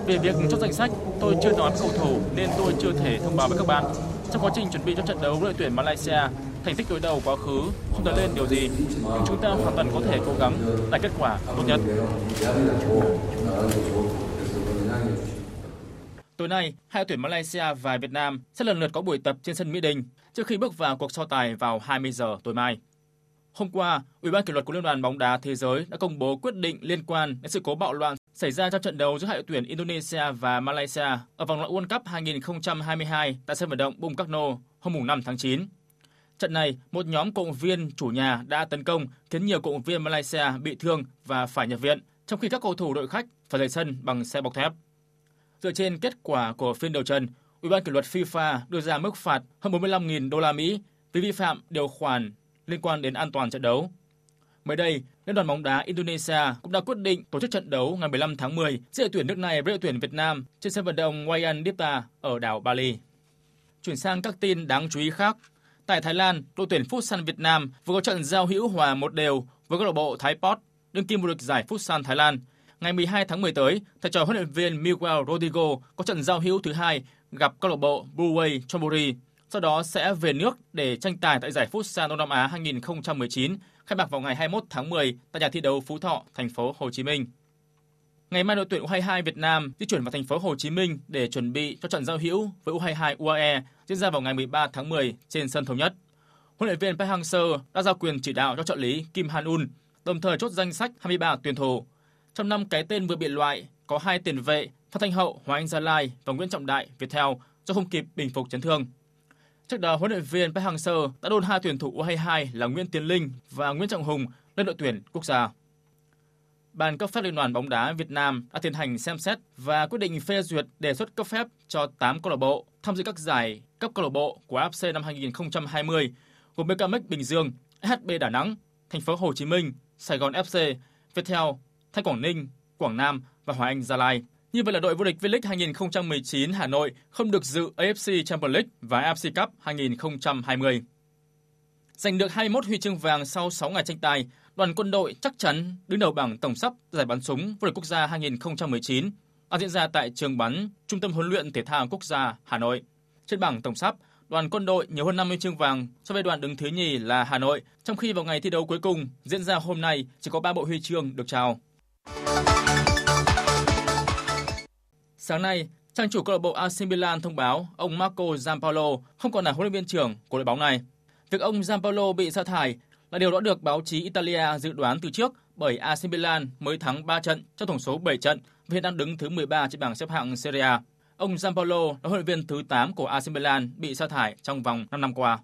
Về việc chốt danh sách, tôi chưa nói với cầu thủ nên tôi chưa thể thông báo với các bạn. Trong quá trình chuẩn bị cho trận đấu với đội tuyển Malaysia, thành tích đối đầu quá khứ không nói lên điều gì, nhưng chúng ta hoàn toàn có thể cố gắng đạt kết quả tốt nhất. Tối nay, hai tuyển Malaysia và Việt Nam sẽ lần lượt có buổi tập trên sân Mỹ Đình trước khi bước vào cuộc so tài vào 20 giờ tối mai. Hôm qua, Ủy ban kỷ luật của Liên đoàn bóng đá thế giới đã công bố quyết định liên quan đến sự cố bạo loạn xảy ra trong trận đấu giữa hai đội tuyển Indonesia và Malaysia ở vòng loại World Cup 2022 tại sân vận động Bung Karno hôm 5 tháng 9. Trận này, một nhóm cộng viên chủ nhà đã tấn công khiến nhiều cộng viên Malaysia bị thương và phải nhập viện, trong khi các cầu thủ đội khách phải rời sân bằng xe bọc thép. Dựa trên kết quả của phiên điều trần, Ủy ban kỷ luật FIFA đưa ra mức phạt hơn 45.000 đô la Mỹ vì vi phạm điều khoản liên quan đến an toàn trận đấu. Mới đây, Liên đoàn bóng đá Indonesia cũng đã quyết định tổ chức trận đấu ngày 15 tháng 10 giữa đội tuyển nước này với đội tuyển Việt Nam trên sân vận động Wayan Dipta ở đảo Bali. Chuyển sang các tin đáng chú ý khác. Tại Thái Lan, đội tuyển Futsal Việt Nam vừa có trận giao hữu hòa một đều với câu lạc bộ Thái Pot, đương kim vô địch giải Futsal Thái Lan. Ngày 12 tháng 10 tới, thầy trò huấn luyện viên Miguel Rodrigo có trận giao hữu thứ hai gặp câu lạc bộ Blueway Chonburi sau đó sẽ về nước để tranh tài tại giải Futsal Đông Nam Á 2019 khai mạc vào ngày 21 tháng 10 tại nhà thi đấu Phú Thọ, thành phố Hồ Chí Minh. Ngày mai đội tuyển U22 Việt Nam di chuyển vào thành phố Hồ Chí Minh để chuẩn bị cho trận giao hữu với U22 UAE diễn ra vào ngày 13 tháng 10 trên sân thống nhất. Huấn luyện viên Park Hang-seo đã giao quyền chỉ đạo cho trợ lý Kim Han-un, đồng thời chốt danh sách 23 tuyển thủ. Trong năm cái tên vừa bị loại, có hai tiền vệ Phan Thanh Hậu, Hoàng Anh Gia Lai và Nguyễn Trọng Đại Viettel do không kịp bình phục chấn thương. Trước đó, huấn luyện viên Park Hang-seo đã đôn hai tuyển thủ U22 là Nguyễn Tiến Linh và Nguyễn Trọng Hùng lên đội tuyển quốc gia. Ban cấp phép Liên đoàn bóng đá Việt Nam đã tiến hành xem xét và quyết định phê duyệt đề xuất cấp phép cho 8 câu lạc bộ tham dự các giải cấp câu lạc bộ của AFC năm 2020 gồm BKMX Bình Dương, HB Đà Nẵng, Thành phố Hồ Chí Minh, Sài Gòn FC, Viettel, Thanh Quảng Ninh, Quảng Nam và Hoài Anh Gia Lai. Như vậy là đội vô địch V-League 2019 Hà Nội không được dự AFC Champions League và AFC Cup 2020. Giành được 21 huy chương vàng sau 6 ngày tranh tài, đoàn quân đội chắc chắn đứng đầu bảng tổng sắp giải bắn súng vô địch quốc gia 2019 đang diễn ra tại trường bắn Trung tâm huấn luyện thể thao quốc gia Hà Nội. Trên bảng tổng sắp, đoàn quân đội nhiều hơn 50 chương vàng so với đoàn đứng thứ nhì là Hà Nội, trong khi vào ngày thi đấu cuối cùng diễn ra hôm nay chỉ có 3 bộ huy chương được trao. Sáng nay, trang chủ câu lạc bộ AC Milan thông báo ông Marco Giampaolo không còn là huấn luyện viên trưởng của đội bóng này. Việc ông Giampaolo bị sa thải là điều đã được báo chí Italia dự đoán từ trước bởi AC Milan mới thắng 3 trận trong tổng số 7 trận và hiện đang đứng thứ 13 trên bảng xếp hạng Serie A. Ông Giampaolo là huấn luyện viên thứ 8 của AC Milan bị sa thải trong vòng 5 năm qua.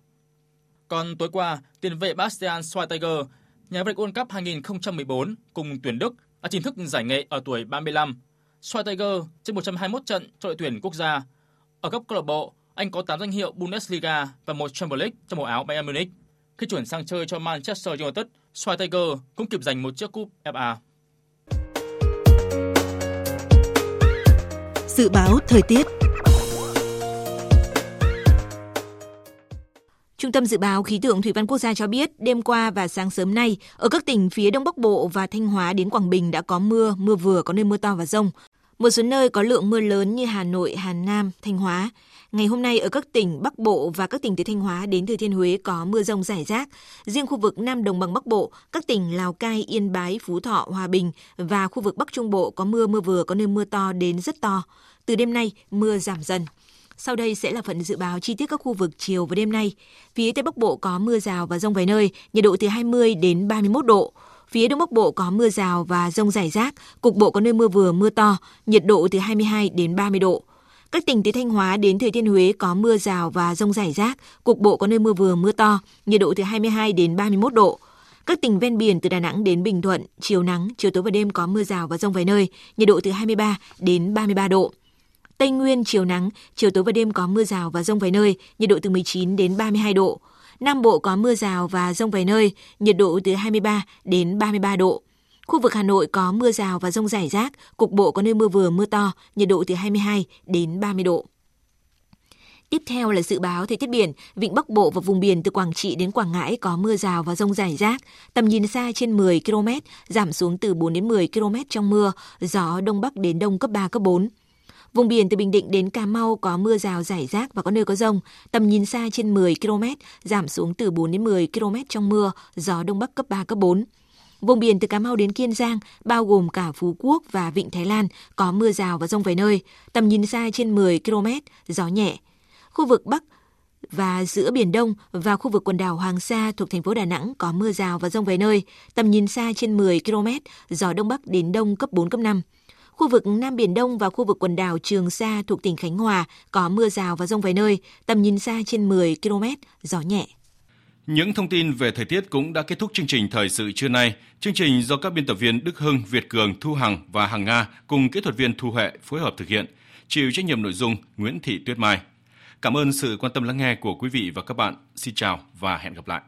Còn tối qua, tiền vệ Bastian Schweinsteiger, nhà vô địch World Cup 2014 cùng tuyển Đức đã chính thức giải nghệ ở tuổi 35 Schweinsteiger trên 121 trận cho đội tuyển quốc gia. Ở cấp câu lạc bộ, anh có 8 danh hiệu Bundesliga và một Champions League trong màu áo Bayern Munich. Khi chuyển sang chơi cho Manchester United, Schweinsteiger cũng kịp giành một chiếc cúp FA. Dự báo thời tiết Trung tâm Dự báo Khí tượng Thủy văn Quốc gia cho biết, đêm qua và sáng sớm nay, ở các tỉnh phía Đông Bắc Bộ và Thanh Hóa đến Quảng Bình đã có mưa, mưa vừa, có nơi mưa to và rông. Một số nơi có lượng mưa lớn như Hà Nội, Hà Nam, Thanh Hóa. Ngày hôm nay ở các tỉnh Bắc Bộ và các tỉnh từ Thanh Hóa đến Thừa Thiên Huế có mưa rông rải rác. Riêng khu vực Nam Đồng bằng Bắc Bộ, các tỉnh Lào Cai, Yên Bái, Phú Thọ, Hòa Bình và khu vực Bắc Trung Bộ có mưa mưa vừa, có nơi mưa to đến rất to. Từ đêm nay, mưa giảm dần. Sau đây sẽ là phần dự báo chi tiết các khu vực chiều và đêm nay. Phía Tây Bắc Bộ có mưa rào và rông vài nơi, nhiệt độ từ 20 đến 31 độ. Phía Đông Bắc Bộ có mưa rào và rông rải rác, cục bộ có nơi mưa vừa mưa to, nhiệt độ từ 22 đến 30 độ. Các tỉnh từ Thanh Hóa đến Thừa Thiên Huế có mưa rào và rông rải rác, cục bộ có nơi mưa vừa mưa to, nhiệt độ từ 22 đến 31 độ. Các tỉnh ven biển từ Đà Nẵng đến Bình Thuận, chiều nắng, chiều tối và đêm có mưa rào và rông vài nơi, nhiệt độ từ 23 đến 33 độ. Tây Nguyên chiều nắng, chiều tối và đêm có mưa rào và rông vài nơi, nhiệt độ từ 19 đến 32 độ. Nam Bộ có mưa rào và rông vài nơi, nhiệt độ từ 23 đến 33 độ. Khu vực Hà Nội có mưa rào và rông rải rác, cục bộ có nơi mưa vừa mưa to, nhiệt độ từ 22 đến 30 độ. Tiếp theo là dự báo thời tiết biển, vịnh Bắc Bộ và vùng biển từ Quảng Trị đến Quảng Ngãi có mưa rào và rông rải rác, tầm nhìn xa trên 10 km, giảm xuống từ 4 đến 10 km trong mưa, gió đông bắc đến đông cấp 3 cấp 4. Vùng biển từ Bình Định đến Cà Mau có mưa rào rải rác và có nơi có rông. Tầm nhìn xa trên 10 km, giảm xuống từ 4 đến 10 km trong mưa, gió Đông Bắc cấp 3, cấp 4. Vùng biển từ Cà Mau đến Kiên Giang, bao gồm cả Phú Quốc và Vịnh Thái Lan, có mưa rào và rông vài nơi. Tầm nhìn xa trên 10 km, gió nhẹ. Khu vực Bắc và giữa Biển Đông và khu vực quần đảo Hoàng Sa thuộc thành phố Đà Nẵng có mưa rào và rông vài nơi, tầm nhìn xa trên 10 km, gió Đông Bắc đến Đông cấp 4, cấp 5. Khu vực Nam Biển Đông và khu vực quần đảo Trường Sa thuộc tỉnh Khánh Hòa có mưa rào và rông vài nơi, tầm nhìn xa trên 10 km, gió nhẹ. Những thông tin về thời tiết cũng đã kết thúc chương trình thời sự trưa nay. Chương trình do các biên tập viên Đức Hưng, Việt Cường, Thu Hằng và Hằng Nga cùng kỹ thuật viên Thu Huệ phối hợp thực hiện. Chịu trách nhiệm nội dung Nguyễn Thị Tuyết Mai. Cảm ơn sự quan tâm lắng nghe của quý vị và các bạn. Xin chào và hẹn gặp lại.